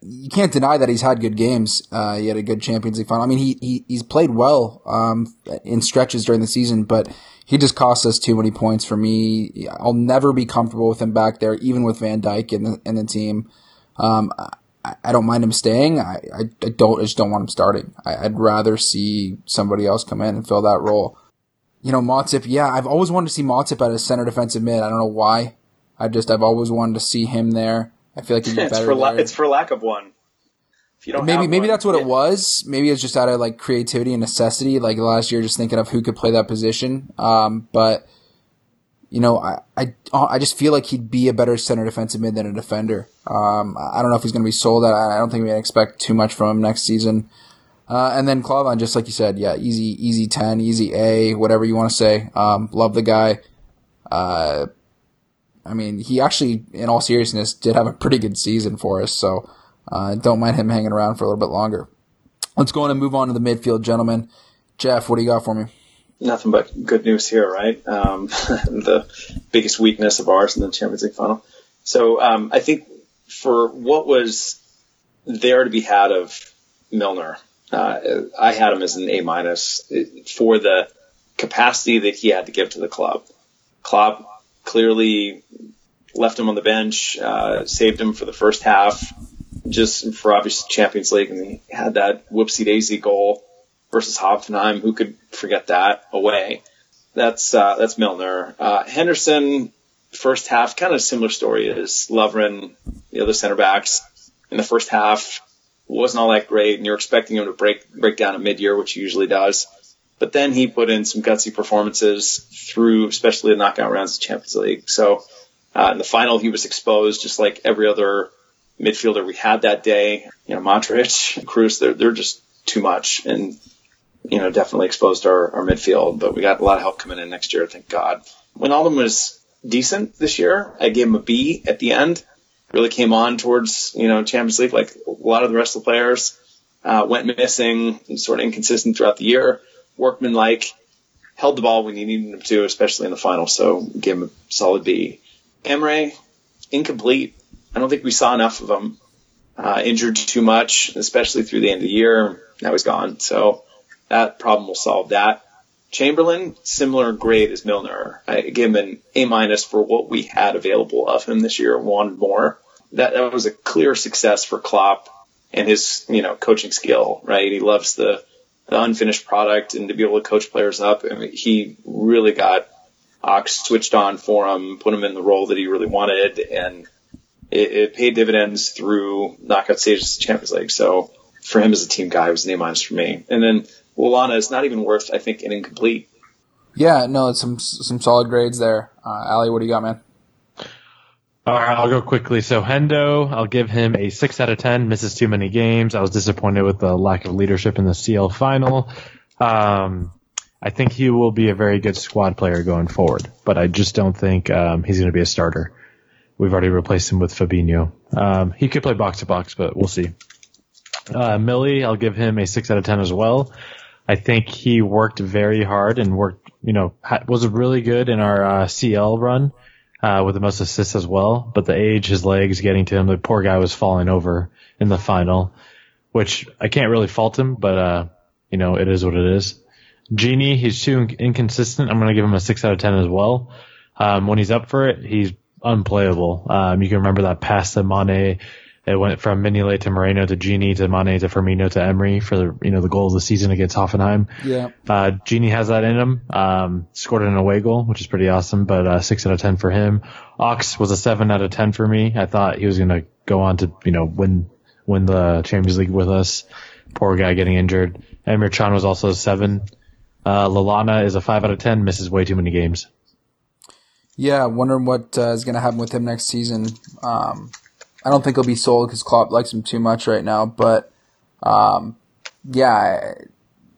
You can't deny that he's had good games. Uh, he had a good Champions League final. I mean, he, he he's played well, um, in stretches during the season, but he just cost us too many points for me. I'll never be comfortable with him back there, even with Van Dijk in the, in the team. Um, I, I don't mind him staying. I, I, I don't, I just don't want him starting. I, I'd rather see somebody else come in and fill that role. You know, Matip, yeah, I've always wanted to see Matip at a center defensive mid. I don't know why. I just, I've always wanted to see him there. I feel like he'd be It's better for la- it's for lack of one. If you don't maybe maybe one, that's what yeah. it was. Maybe it's just out of like creativity and necessity. Like last year, just thinking of who could play that position. Um, but you know, I, I I just feel like he'd be a better center defensive mid than a defender. Um, I don't know if he's going to be sold. I I don't think we can expect too much from him next season. Uh, and then Klavan, just like you said, yeah, easy, easy 10, easy A, whatever you want to say. Um, love the guy. Uh, I mean, he actually, in all seriousness, did have a pretty good season for us. So, uh, don't mind him hanging around for a little bit longer. Let's go on and move on to the midfield, gentlemen. Jeff, what do you got for me? Nothing but good news here, right? Um, the biggest weakness of ours in the Champions League final. So um, I think for what was there to be had of Milner, uh, I had him as an A minus for the capacity that he had to give to the club. Klopp clearly left him on the bench, uh, saved him for the first half, just for obvious Champions League, and he had that whoopsie daisy goal versus Hoffenheim. Who could forget that away? That's uh, that's Milner. Uh, Henderson, first half, kind of similar story as Lovren, the other center backs. In the first half, wasn't all that great, and you're expecting him to break break down at mid year, which he usually does. But then he put in some gutsy performances through, especially the knockout rounds of Champions League. So uh, in the final, he was exposed just like every other midfielder we had that day. You know, Modric, Kroos, they're, they're just too much and, you know, definitely exposed our, our midfield, but we got a lot of help coming in next year. Thank God. When Wijnaldum was decent this year. I gave him a B at the end. Really came on towards, you know, Champions League like a lot of the rest of the players. Uh, went missing and sort of inconsistent throughout the year workmanlike, held the ball when you needed him to, especially in the final. So gave him a solid B. Emre, incomplete. I don't think we saw enough of him. Uh, injured too much, especially through the end of the year. Now he's gone. So that problem will solve that. Chamberlain, similar grade as Milner. I gave him an A minus for what we had available of him this year. Wanted more. That that was a clear success for Klopp and his you know coaching skill. Right, he loves the the unfinished product and to be able to coach players up. I mean, he really got Ox switched on for him, put him in the role that he really wanted, and it, it paid dividends through knockout stages of Champions League. So for him as a team guy, it was an A minus for me. And then Lallana is not even worth, I think, an incomplete. Yeah, no, it's some some solid grades there. Uh, Ali, what do you got, man? All right, I'll go quickly. So Hendo, I'll give him a six out of ten. Misses too many games. I was disappointed with the lack of leadership in the CL final. Um, I think he will be a very good squad player going forward, but I just don't think um, he's going to be a starter. We've already replaced him with Fabinho. Um, he could play box to box, but we'll see. Uh, Millie, I'll give him a six out of ten as well. I think he worked very hard and worked, you know, was really good in our uh, CL run uh, with the most assists as well. But the age, his legs getting to him, the poor guy was falling over in the final, which I can't really fault him, but, uh, you know, it is what it is. Gini, he's too inconsistent. I'm going to give him a six out of 10 as well. Um, when he's up for it, he's unplayable. Um, you can remember that pass to Mane it went from Mignolet to Moreno to Gini to Mane to Firmino to Emre for the you know the goal of the season against Hoffenheim. Yeah. Uh, Gini has that in him. Um, scored an away goal, which is pretty awesome. But uh, six out of ten for him. Ox was a seven out of ten for me. I thought he was gonna go on to you know win win the Champions League with us. Poor guy getting injured. Emre Can was also a seven. Uh, Lallana is a five out of ten. Misses way too many games. Yeah, wondering what uh, is going to happen with him next season. Um, I don't think he'll be sold because Klopp likes him too much right now. But um, yeah,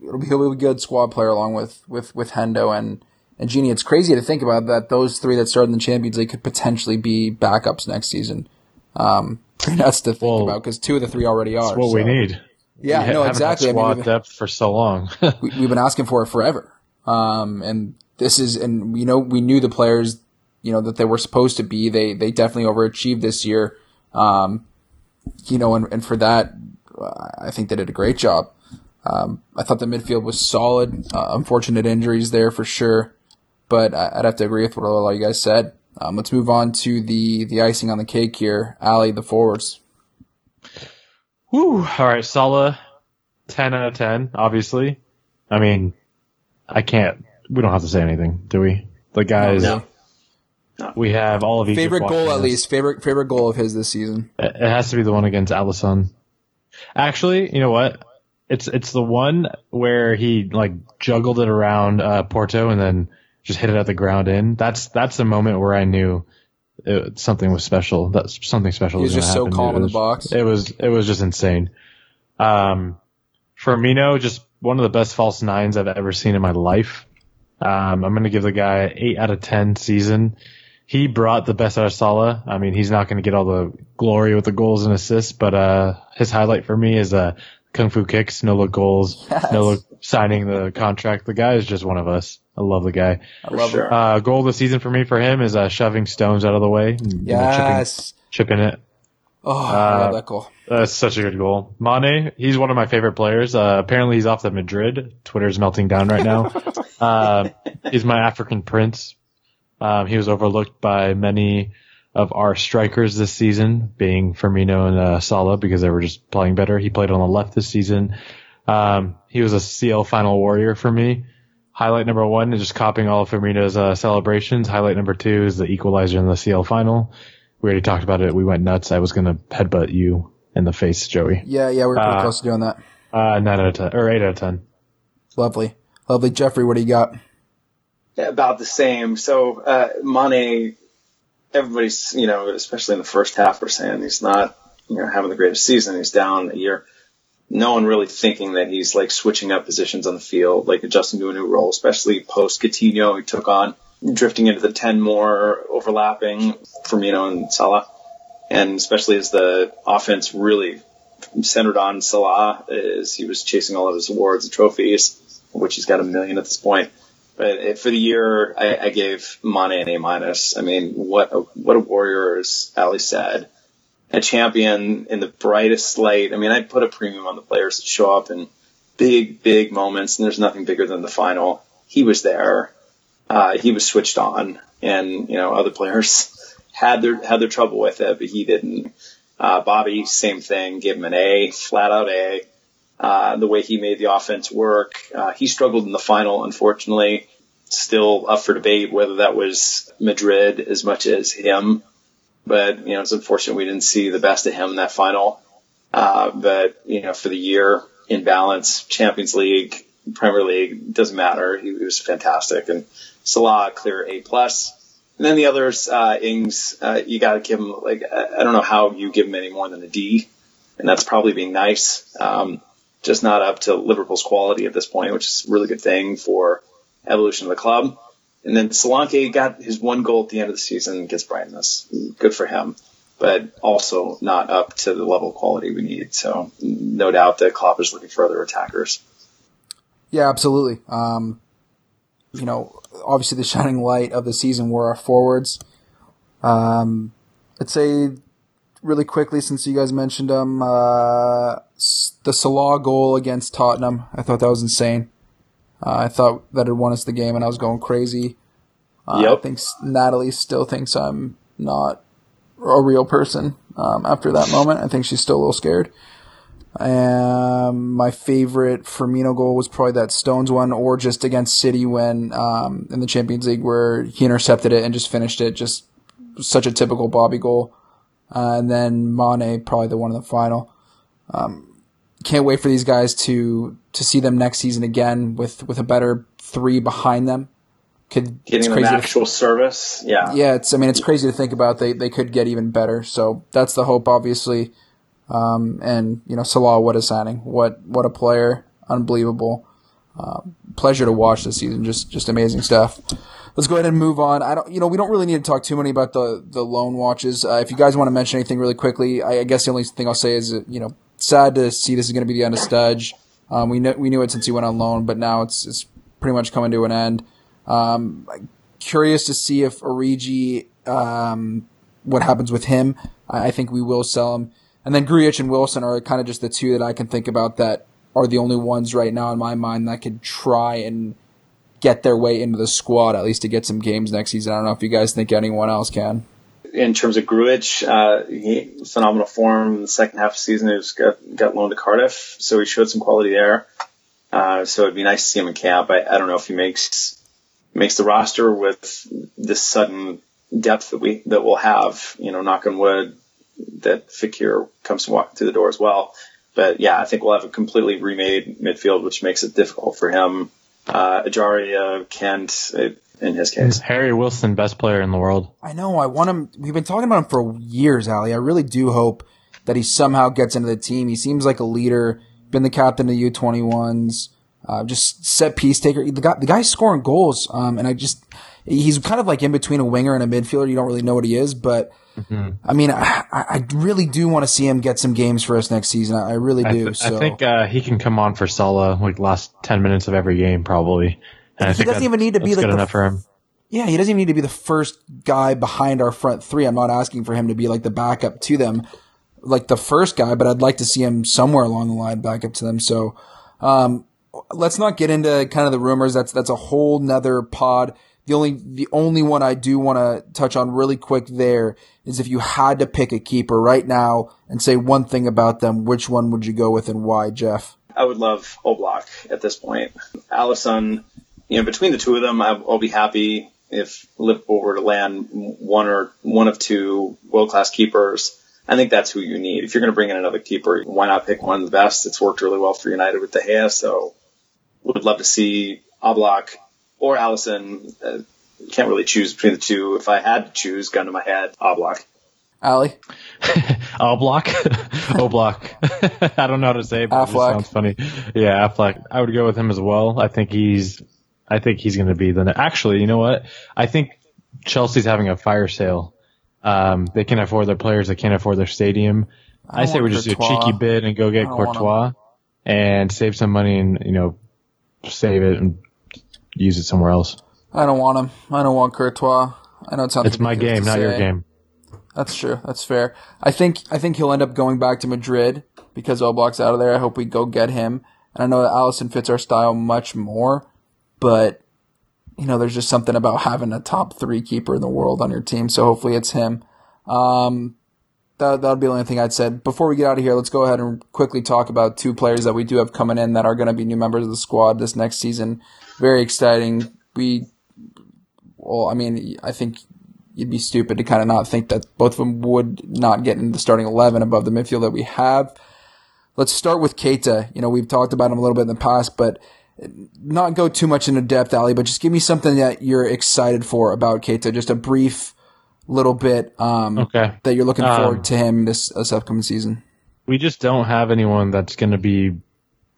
it'll be he'll be a good squad player along with with with Hendo and and Gini. It's crazy to think about that those three that started in the Champions League could potentially be backups next season. Um, pretty nuts to think well, about because two of the three already are. That's what so. we need. Yeah, we no, exactly. Squad I mean, depth for so long. we, have been asking for it forever. Um, and this is, and you know, we knew the players, you know, that they were supposed to be. They they definitely overachieved this year. Um, you know, and, and for that, I think they did a great job. Um, I thought the midfield was solid. Uh, unfortunate injuries there for sure, but I'd have to agree with what a lot of you guys said. Um, let's move on to the the icing on the cake here. Ali, the forwards. Woo! All right, Salah, ten out of ten. Obviously, I mean, I can't. We don't have to say anything, do we? The guys. No. We have all of Egypt favorite goal at least. Favorite favorite goal of his this season. It has to be the one against Alisson. Actually, you know what? It's it's the one where he like juggled it around uh, Porto and then just hit it at the ground in. That's that's the moment where I knew it, something was special. That something special. He was, was just so calm in the box. It was it was just insane. Um, Firmino, just one of the best false nines I've ever seen in my life. Um, I'm going to give the guy eight out of ten season he brought the best out of Salah. I mean, he's not going to get all the glory with the goals and assists, but uh, his highlight for me is uh, kung fu kicks, no look goals, Yes. no look signing the contract. The guy is just one of us. I love the guy. I love sure. it. Uh, goal of the season for me for him is uh, shoving Stones out of the way, and, you know, chipping, Yes. chipping it. Oh, I Uh, love that goal. That's such a good goal. Mane, he's one of my favorite players. Uh, apparently he's off to Madrid. Twitter's melting down right now. uh, he's my African prince. Um, he was overlooked by many of our strikers this season, being Firmino and uh, Salah, because they were just playing better. He played on the left this season. Um, he was a CL final warrior for me. Highlight number one is just copying all of Firmino's uh, celebrations. Highlight number two is the equalizer in the CL final. We already talked about it. We went nuts. I was going to headbutt you in the face, Joey. Yeah, yeah, we're pretty uh, close to doing that. Uh, nine out of ten, or eight out of ten. Lovely. Lovely. Jeffrey, what do you got? About the same. So uh, Mane, everybody's you know, especially in the first half, we're saying he's not you know having the greatest season. He's down a year. No one really thinking that he's like switching up positions on the field, like adjusting to a new role, especially post Coutinho. He took on drifting into the ten more overlapping Firmino and Salah, and especially as the offense really centered on Salah as he was chasing all of his awards and trophies, which he's got a million at this point. But for the year, I, I gave Mane an A minus. I mean, what a, what a warrior, as Ali said, a champion in the brightest light. I mean, I put a premium on the players that show up in big, big moments, and there's nothing bigger than the final. He was there. Uh, he was switched on, and you know, other players had their had their trouble with it, but he didn't. Uh, Bobby, same thing. Give him an A, flat out A uh, the way he made the offense work. Uh, he struggled in the final, unfortunately. Still up for debate whether that was Madrid as much as him. But, you know, it's unfortunate we didn't see the best of him in that final. Uh, but, you know, for the year in balance, Champions League, Premier League, doesn't matter. He, he was fantastic. And Salah, clear A plus. And then the others, uh, Ings, uh, you got to give him like I, I don't know how you give him any more than a D, and that's probably being nice. Um, just not up to Liverpool's quality at this point, which is a really good thing for evolution of the club. And then Solanke got his one goal at the end of the season against Brighton. That's good for him, but also not up to the level of quality we need. So no doubt that Klopp is looking for other attackers. Yeah, absolutely. Um, you know, obviously the shining light of the season were our forwards. Um, I'd say really quickly, since you guys mentioned them, uh, the Salah goal against Tottenham, I thought that was insane. Uh, I thought that had won us the game, and I was going crazy. Uh, I Yep. think Natalie still thinks I'm not a real person um, after that moment. I think she's still a little scared. Um, my favorite Firmino goal was probably that Stones one, or just against City when um, in the Champions League where he intercepted it and just finished it. Just such a typical Bobby goal. Uh, and then Mane, probably the one in the final. Um, can't wait for these guys to to see them next season again with with a better three behind them. Could Getting them crazy to- actual service, yeah. yeah, it's. I mean, it's crazy to think about. They they could get even better. So that's the hope, obviously. Um, and you know, Salah, what a signing! What what a player! Unbelievable. Um, pleasure to watch this season. Just just amazing stuff. Let's go ahead and move on. I don't, you know, we don't really need to talk too many about the the loan watches. Uh, if you guys want to mention anything really quickly, I, I guess the only thing I'll say is, uh, you know, sad to see this is going to be the end of Studge. Um, we knew we knew it since he went on loan, but now it's it's pretty much coming to an end. Um, curious to see if Origi, um, what happens with him. I, I think we will sell him. And then Grujic and Wilson are kind of just the two that I can think about that are the only ones right now in my mind that could try and get their way into the squad, at least to get some games next season. I don't know if you guys think anyone else can. In terms of Grujic, uh, he phenomenal form in the second half of the season. He was got, got loaned to Cardiff, so he showed some quality there. Uh, so it'd be nice to see him in camp. I, I don't know if he makes makes the roster with this sudden depth that we that we'll have. You know, knock on wood, that Fekir comes to walk through the door as well. But yeah, I think we'll have a completely remade midfield, which makes it difficult for him. Uh, Ejaria, Kent, uh, in his case. Harry Wilson, best player in the world. I know. I want him. We've been talking about him for years, Ali. I really do hope that he somehow gets into the team. He seems like a leader. Been the captain of U21s. uh, just set piece taker. The guy, the guy's scoring goals, um, and I just he's kind of like in between a winger and a midfielder. You don't really know what he is, but mm-hmm. I mean, I, I, really do want to see him get some games for us next season. I, really do. I, th- so. I think uh, he can come on for Salah like last ten minutes of every game probably. And he doesn't even need to be like good enough for him. Yeah, he doesn't even need to be the first guy behind our front three. I'm not asking for him to be like the backup to them, like the first guy, but I'd like to see him somewhere along the line back up to them. So, um, let's not get into kind of the rumors. That's, that's a whole nother pod. The only, the only one I do want to touch on really quick there is if you had to pick a keeper right now and say one thing about them, which one would you go with and why, Jeff? I would love Oblak at this point. Alisson, you know, between the two of them, I'll be happy if Liverpool were to land one or one of two world class keepers, I think that's who you need. If you're going to bring in another keeper, why not pick one of the best? It's worked really well for United with De Gea, so would love to see Oblak or Alisson. Uh, can't really choose between the two. If I had to choose, gun to my head, Oblak. Ali? Oblak? Oblak. I don't know how to say it, but Affleck. it sounds funny. Yeah, Affleck. I would go with him as well. I think he's I think he's going to be the. Actually, you know what? I think Chelsea's having a fire sale. Um, they can't afford their players. They can't afford their stadium. I, I say we just do a cheeky bid and go get Courtois and save some money and you know save it and use it somewhere else. I don't want him. I don't want Courtois. I know it sounds. It's my game, not say. your game. That's true. That's fair. I think I think he'll end up going back to Madrid because Oblak's out of there. I hope we go get him. And I know that Alisson fits our style much more but you know, there's just something about having a top three keeper in the world on your team. So hopefully it's him. Um, that that'll be the only thing I'd said. Before we get out of here, let's go ahead and quickly talk about two players that we do have coming in that are going to be new members of the squad this next season. Very exciting. We, well, I mean, I think you'd be stupid to kind of not think that both of them would not get into the starting 11 above the midfield that we have. Let's start with Keita. You know, we've talked about him a little bit in the past, but not go too much into depth, Ali, but just give me something that you're excited for about Keita. Just a brief little bit um, okay. that you're looking forward um, to him this, this upcoming season. We just don't have anyone that's going to be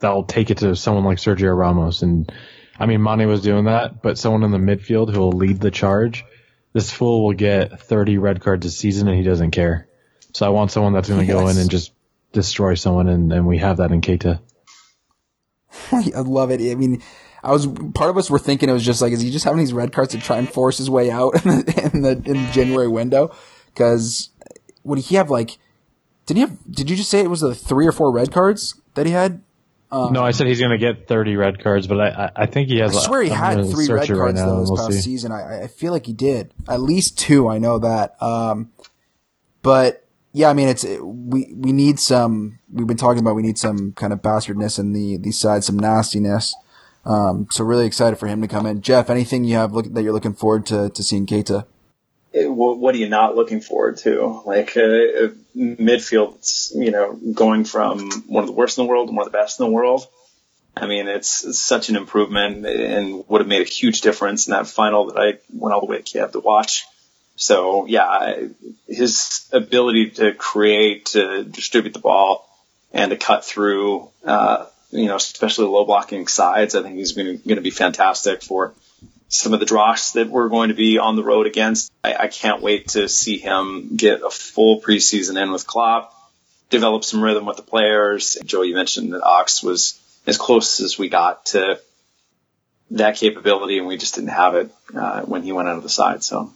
that'll take it to someone like Sergio Ramos. And I mean, Mane was doing that, but someone in the midfield who will lead the charge. This fool will get 30 red cards a season and he doesn't care. So I want someone that's going to yes. go in and just destroy someone, and, and we have that in Keita. I love it. I mean, I was part of us were thinking it was just like, is he just having these red cards to try and force his way out in the in the, in the January window? Because would he have like? Did he have? Did you just say it was the three or four red cards that he had? Um, no, I said he's going to get 30 red cards, but I, I think he has. I swear he I'm had three red cards right though this we'll past see. season. I, I feel like he did at least two. I know that. Um, but yeah, I mean, it's we we need some. We've been talking about we need some kind of bastardness in the the side, some nastiness. Um, so really excited for him to come in. Jeff, anything you have look, that you're looking forward to to seeing Keita? What are you not looking forward to? Like uh, midfield, you know, going from one of the worst in the world to one of the best in the world. I mean, it's such an improvement and would have made a huge difference in that final that I went all the way to Kiev to watch. So yeah, his ability to create, to distribute the ball, and to cut through, uh, you know, especially low blocking sides, I think he's going to be fantastic for some of the draws that we're going to be on the road against. I, I can't wait to see him get a full preseason in with Klopp, develop some rhythm with the players. Joe, you mentioned that Ox was as close as we got to that capability, and we just didn't have it uh, when he went out of the side. So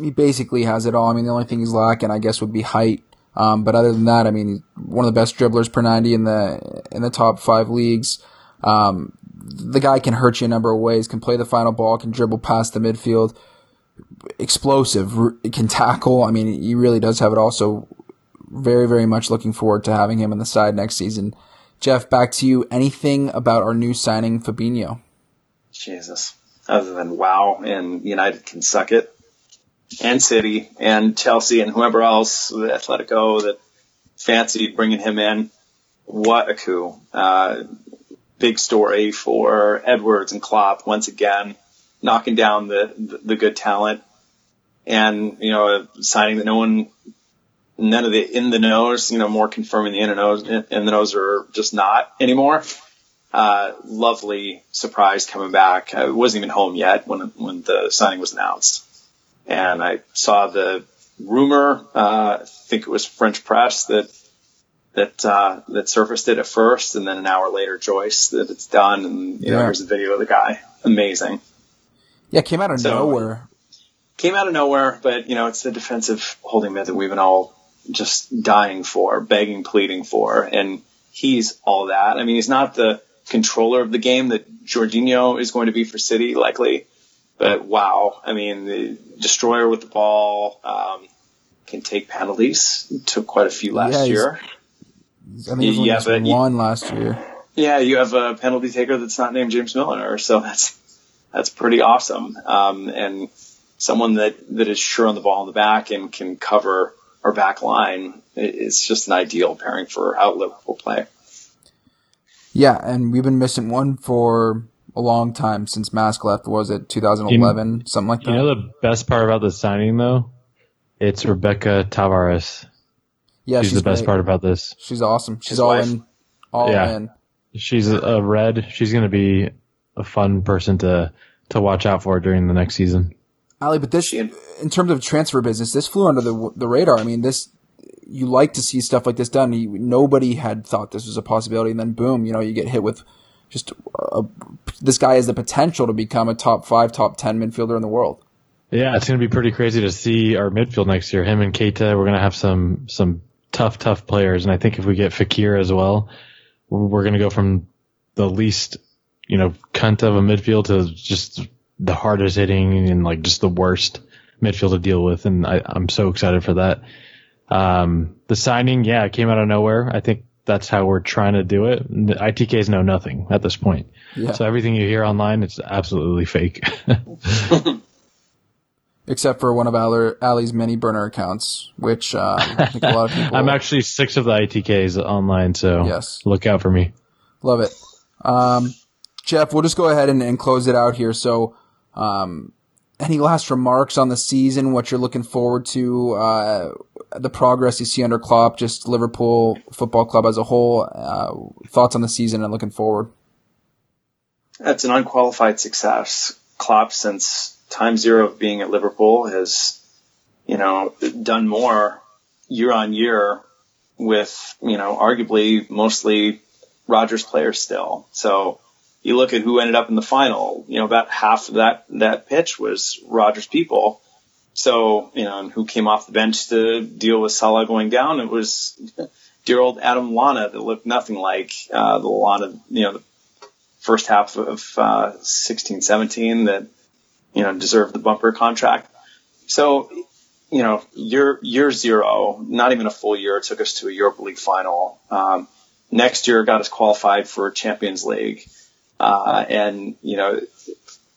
he basically has it all. I mean, the only thing he's lacking, I guess, would be height. Um, but other than that, I mean, he's one of the best dribblers per 90 in the, in the top five leagues. Um, the guy can hurt you a number of ways, can play the final ball, can dribble past the midfield, explosive, can tackle. I mean, he really does have it all. So very, very much looking forward to having him on the side next season. Jeff, back to you. Anything about our new signing, Fabinho? Jesus. Other than wow, and United can suck it and City and Chelsea and whoever else, Atletico that fancied bringing him in. What a coup. Uh, big story for Edwards and Klopp once again, knocking down the, the, the good talent and, you know, signing that no one, none of the in the nose, you know, more confirming the in the nose, in the nose are just not anymore. uh, lovely surprise coming back. I wasn't even home yet when when the signing was announced, and I saw the rumor. Uh, I think it was French press that that uh, that surfaced it at first, and then an hour later, Joyce that it's done, and you know here's a video of the guy. Amazing. Yeah, it came out of So- nowhere. Came out of nowhere, but you know it's the defensive holding mid that we've been all just dying for, begging, pleading for, and he's all that. I mean, he's not the controller of the game that Jorginho is going to be for City, likely. But wow, I mean, the destroyer with the ball um, can take penalties. Took quite a few last Yeah, he's- year. I think it was only Yeah, but you- one last year. Yeah, you have a penalty taker that's not named James Milner, so that's that's pretty awesome. Um, and someone that, that is sure on the ball in the back and can cover our back line. It's just an ideal pairing for how Liverpool play. Yeah, and we've been missing one for a long time since Masch left. Was it 2011, something like that? You know the best part about the signing though? It's Rebecca Tavares. yeah, she's, the best part about this. She's awesome. She's His all wife. in, all Yeah. in. She's a, a red. She's going to be a fun person to to watch out for during the next season. Ali, but this, in terms of transfer business, this flew under the the radar. I mean, this you like to see stuff like this done. You, nobody had thought this was a possibility, and then boom, you know, you get hit with just uh, this guy has the potential to become a top five, top ten midfielder in the world. Yeah, it's going to be pretty crazy to see our midfield next year. Him and Keita, we're going to have some some tough, tough players, and I think if we get Fekir as well, we're going to go from the least, you know, cunt of a midfield to just the hardest hitting and like just the worst midfield to deal with, and I, I'm so excited for that. Um, the signing, yeah, came out of nowhere. I think that's how we're trying to do it. The ITKs know nothing at this point. Yeah. So everything you hear online, it's absolutely fake. Except for one of Ali, Ali's many burner accounts, which um, I think a lot of people I'm actually six of the ITKs online, so Yes. look out for me. Love it. Um, Jeff, we'll just go ahead and, and close it out here. So, um, any last remarks on the season, what you're looking forward to, uh, the progress you see under Klopp, just Liverpool Football Club as a whole, uh, thoughts on the season and looking forward? That's an unqualified success. Klopp, since time zero of being at Liverpool, has, you know, done more year on year with, you know, arguably mostly Rodgers players still. So you look at who ended up in the final, you know, about half of that, that pitch was Rodgers people. So, you know, and who came off the bench to deal with Salah going down? It was dear old Adam Lallana that looked nothing like, uh, the Lana, you know, the first half of uh, 16, 17 that you know deserved the bumper contract. So you know year year zero, not even a full year, took us to a Europa League final. Um, next year got us qualified for Champions League, uh, and you know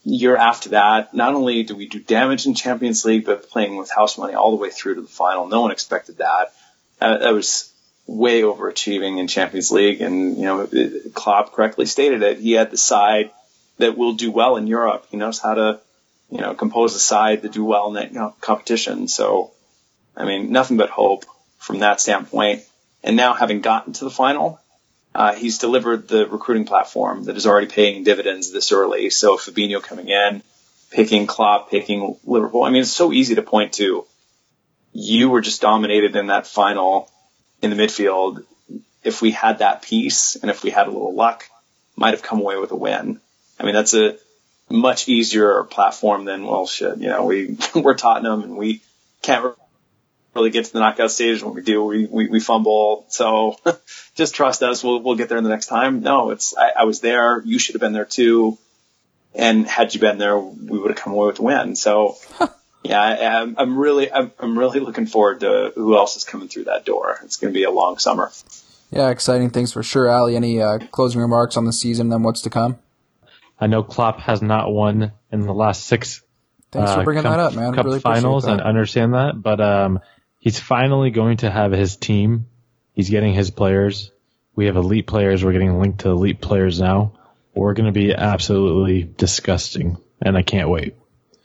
year after that, not only do we do damage in Champions League, but playing with house money all the way through to the final. No one expected that. Uh, that was way overachieving in Champions League, and you know Klopp correctly stated it. He had the side that will do well in Europe. He knows how to, you know, compose a side to do well in that you know, competition. So, I mean, nothing but hope from that standpoint. And now having gotten to the final, uh, he's delivered the recruiting platform that is already paying dividends this early. So Fabinho coming in, picking Klopp, picking Liverpool. I mean, it's so easy to point to. You were just dominated in that final in the midfield. If we had that piece and if we had a little luck, might have come away with a win. I mean, that's a much easier platform than, well, shit, you know, we, we're Tottenham and we can't really get to the knockout stage. When we do, we, we, we fumble. So just trust us. We'll, we'll get there in the next time. No, it's, I, I was there. You should have been there too. And had you been there, we would have come away with a win. So yeah, I, I'm, I'm really, I'm, I'm really looking forward to who else is coming through that door. It's going to be a long summer. Yeah, exciting things for sure. Ali, any uh, closing remarks on the season and then what's to come? I know Klopp has not won in the last six Thanks for uh, bringing cup, that up, man. Cup really finals that. and understand that, but um, he's finally going to have his team. He's getting his players. We have elite players. We're getting linked to elite players now. We're going to be absolutely disgusting, and I can't wait.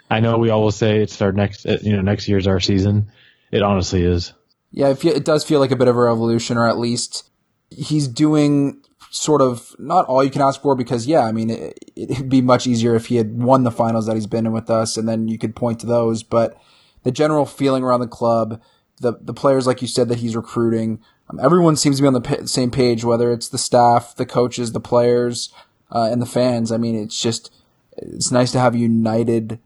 I know we always say it's our next, uh, you know, next year's our season. It honestly is. Yeah, it, does feel like a bit of a revolution, or at least he's doing sort of not all you can ask for because yeah, I mean it, it'd be much easier if he had won the finals that he's been in with us, and then you could point to those. But the general feeling around the club, the the players like you said that he's recruiting, um, everyone seems to be on the p- same page. Whether it's the staff, the coaches, the players, uh, and the fans. I mean, it's just it's nice to have a united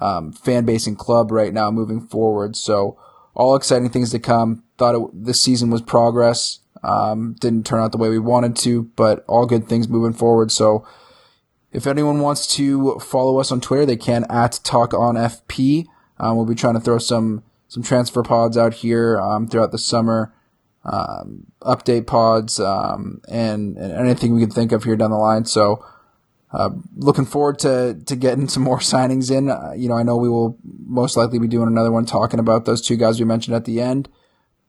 um, fan base and club right now moving forward. So all exciting things to come. Thought it, this season was progress. Um, didn't turn out the way we wanted to, but all good things moving forward. So if anyone wants to follow us on Twitter, they can at Talk on FP. Um, we'll be trying to throw some some transfer pods out here um, throughout the summer, um, update pods, um, and, and anything we can think of here down the line. So uh, looking forward to to getting some more signings in. Uh, you know, I know we will most likely be doing another one talking about those two guys we mentioned at the end.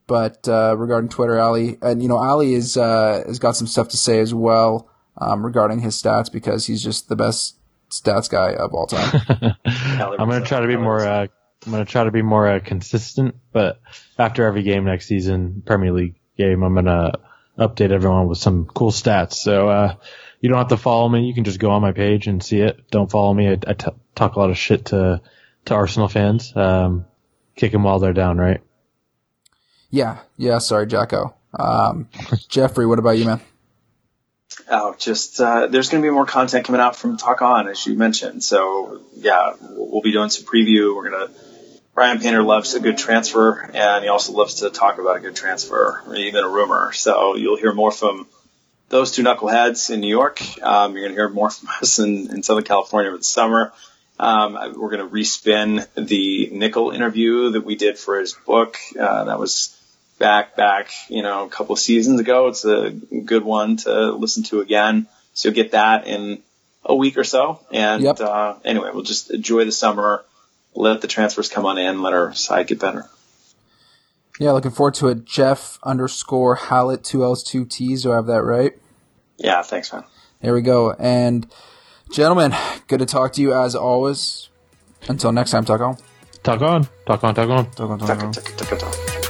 But uh, regarding Twitter, Ali, and you know, Ali is uh, has got some stuff to say as well um, regarding his stats because he's just the best stats guy of all time. I'm gonna try to be more. I'm gonna try to be more uh, consistent, but after every game next season, Premier League game, I'm gonna update everyone with some cool stats. So uh, you don't have to follow me. You can just go on my page and see it. Don't follow me. I, I t- talk a lot of shit to to Arsenal fans. Um, kick them while they're down, right? Yeah, yeah. Sorry, Jacko. Um, Jeffrey, what about you, man? Oh, just uh, there's going to be more content coming out from Talk On, as you mentioned. So yeah, we'll be doing some preview. We're gonna. Brian Painter loves a good transfer, and he also loves to talk about a good transfer, or even a rumor. So you'll hear more from those two knuckleheads in New York. Um, you're going to hear more from us in, in Southern California over the summer. Um, we're going to respin the Nickel interview that we did for his book. Uh, that was back, back, you know, a couple of seasons ago. It's a good one to listen to again. So you'll get that in a week or so. And, Yep. uh, anyway, we'll just enjoy the summer, let the transfers come on in, let our side get better. Yeah, looking forward to it. Jeff underscore Hallett, two L's, two T's. Do I have that right? Yeah, thanks, man. There we go. And gentlemen, good to talk to you as always. Until next time, talk on. Talk on. Talk on. Talk on. Talk on, talk Tuck, on. tuck, tuck, tuck, tuck.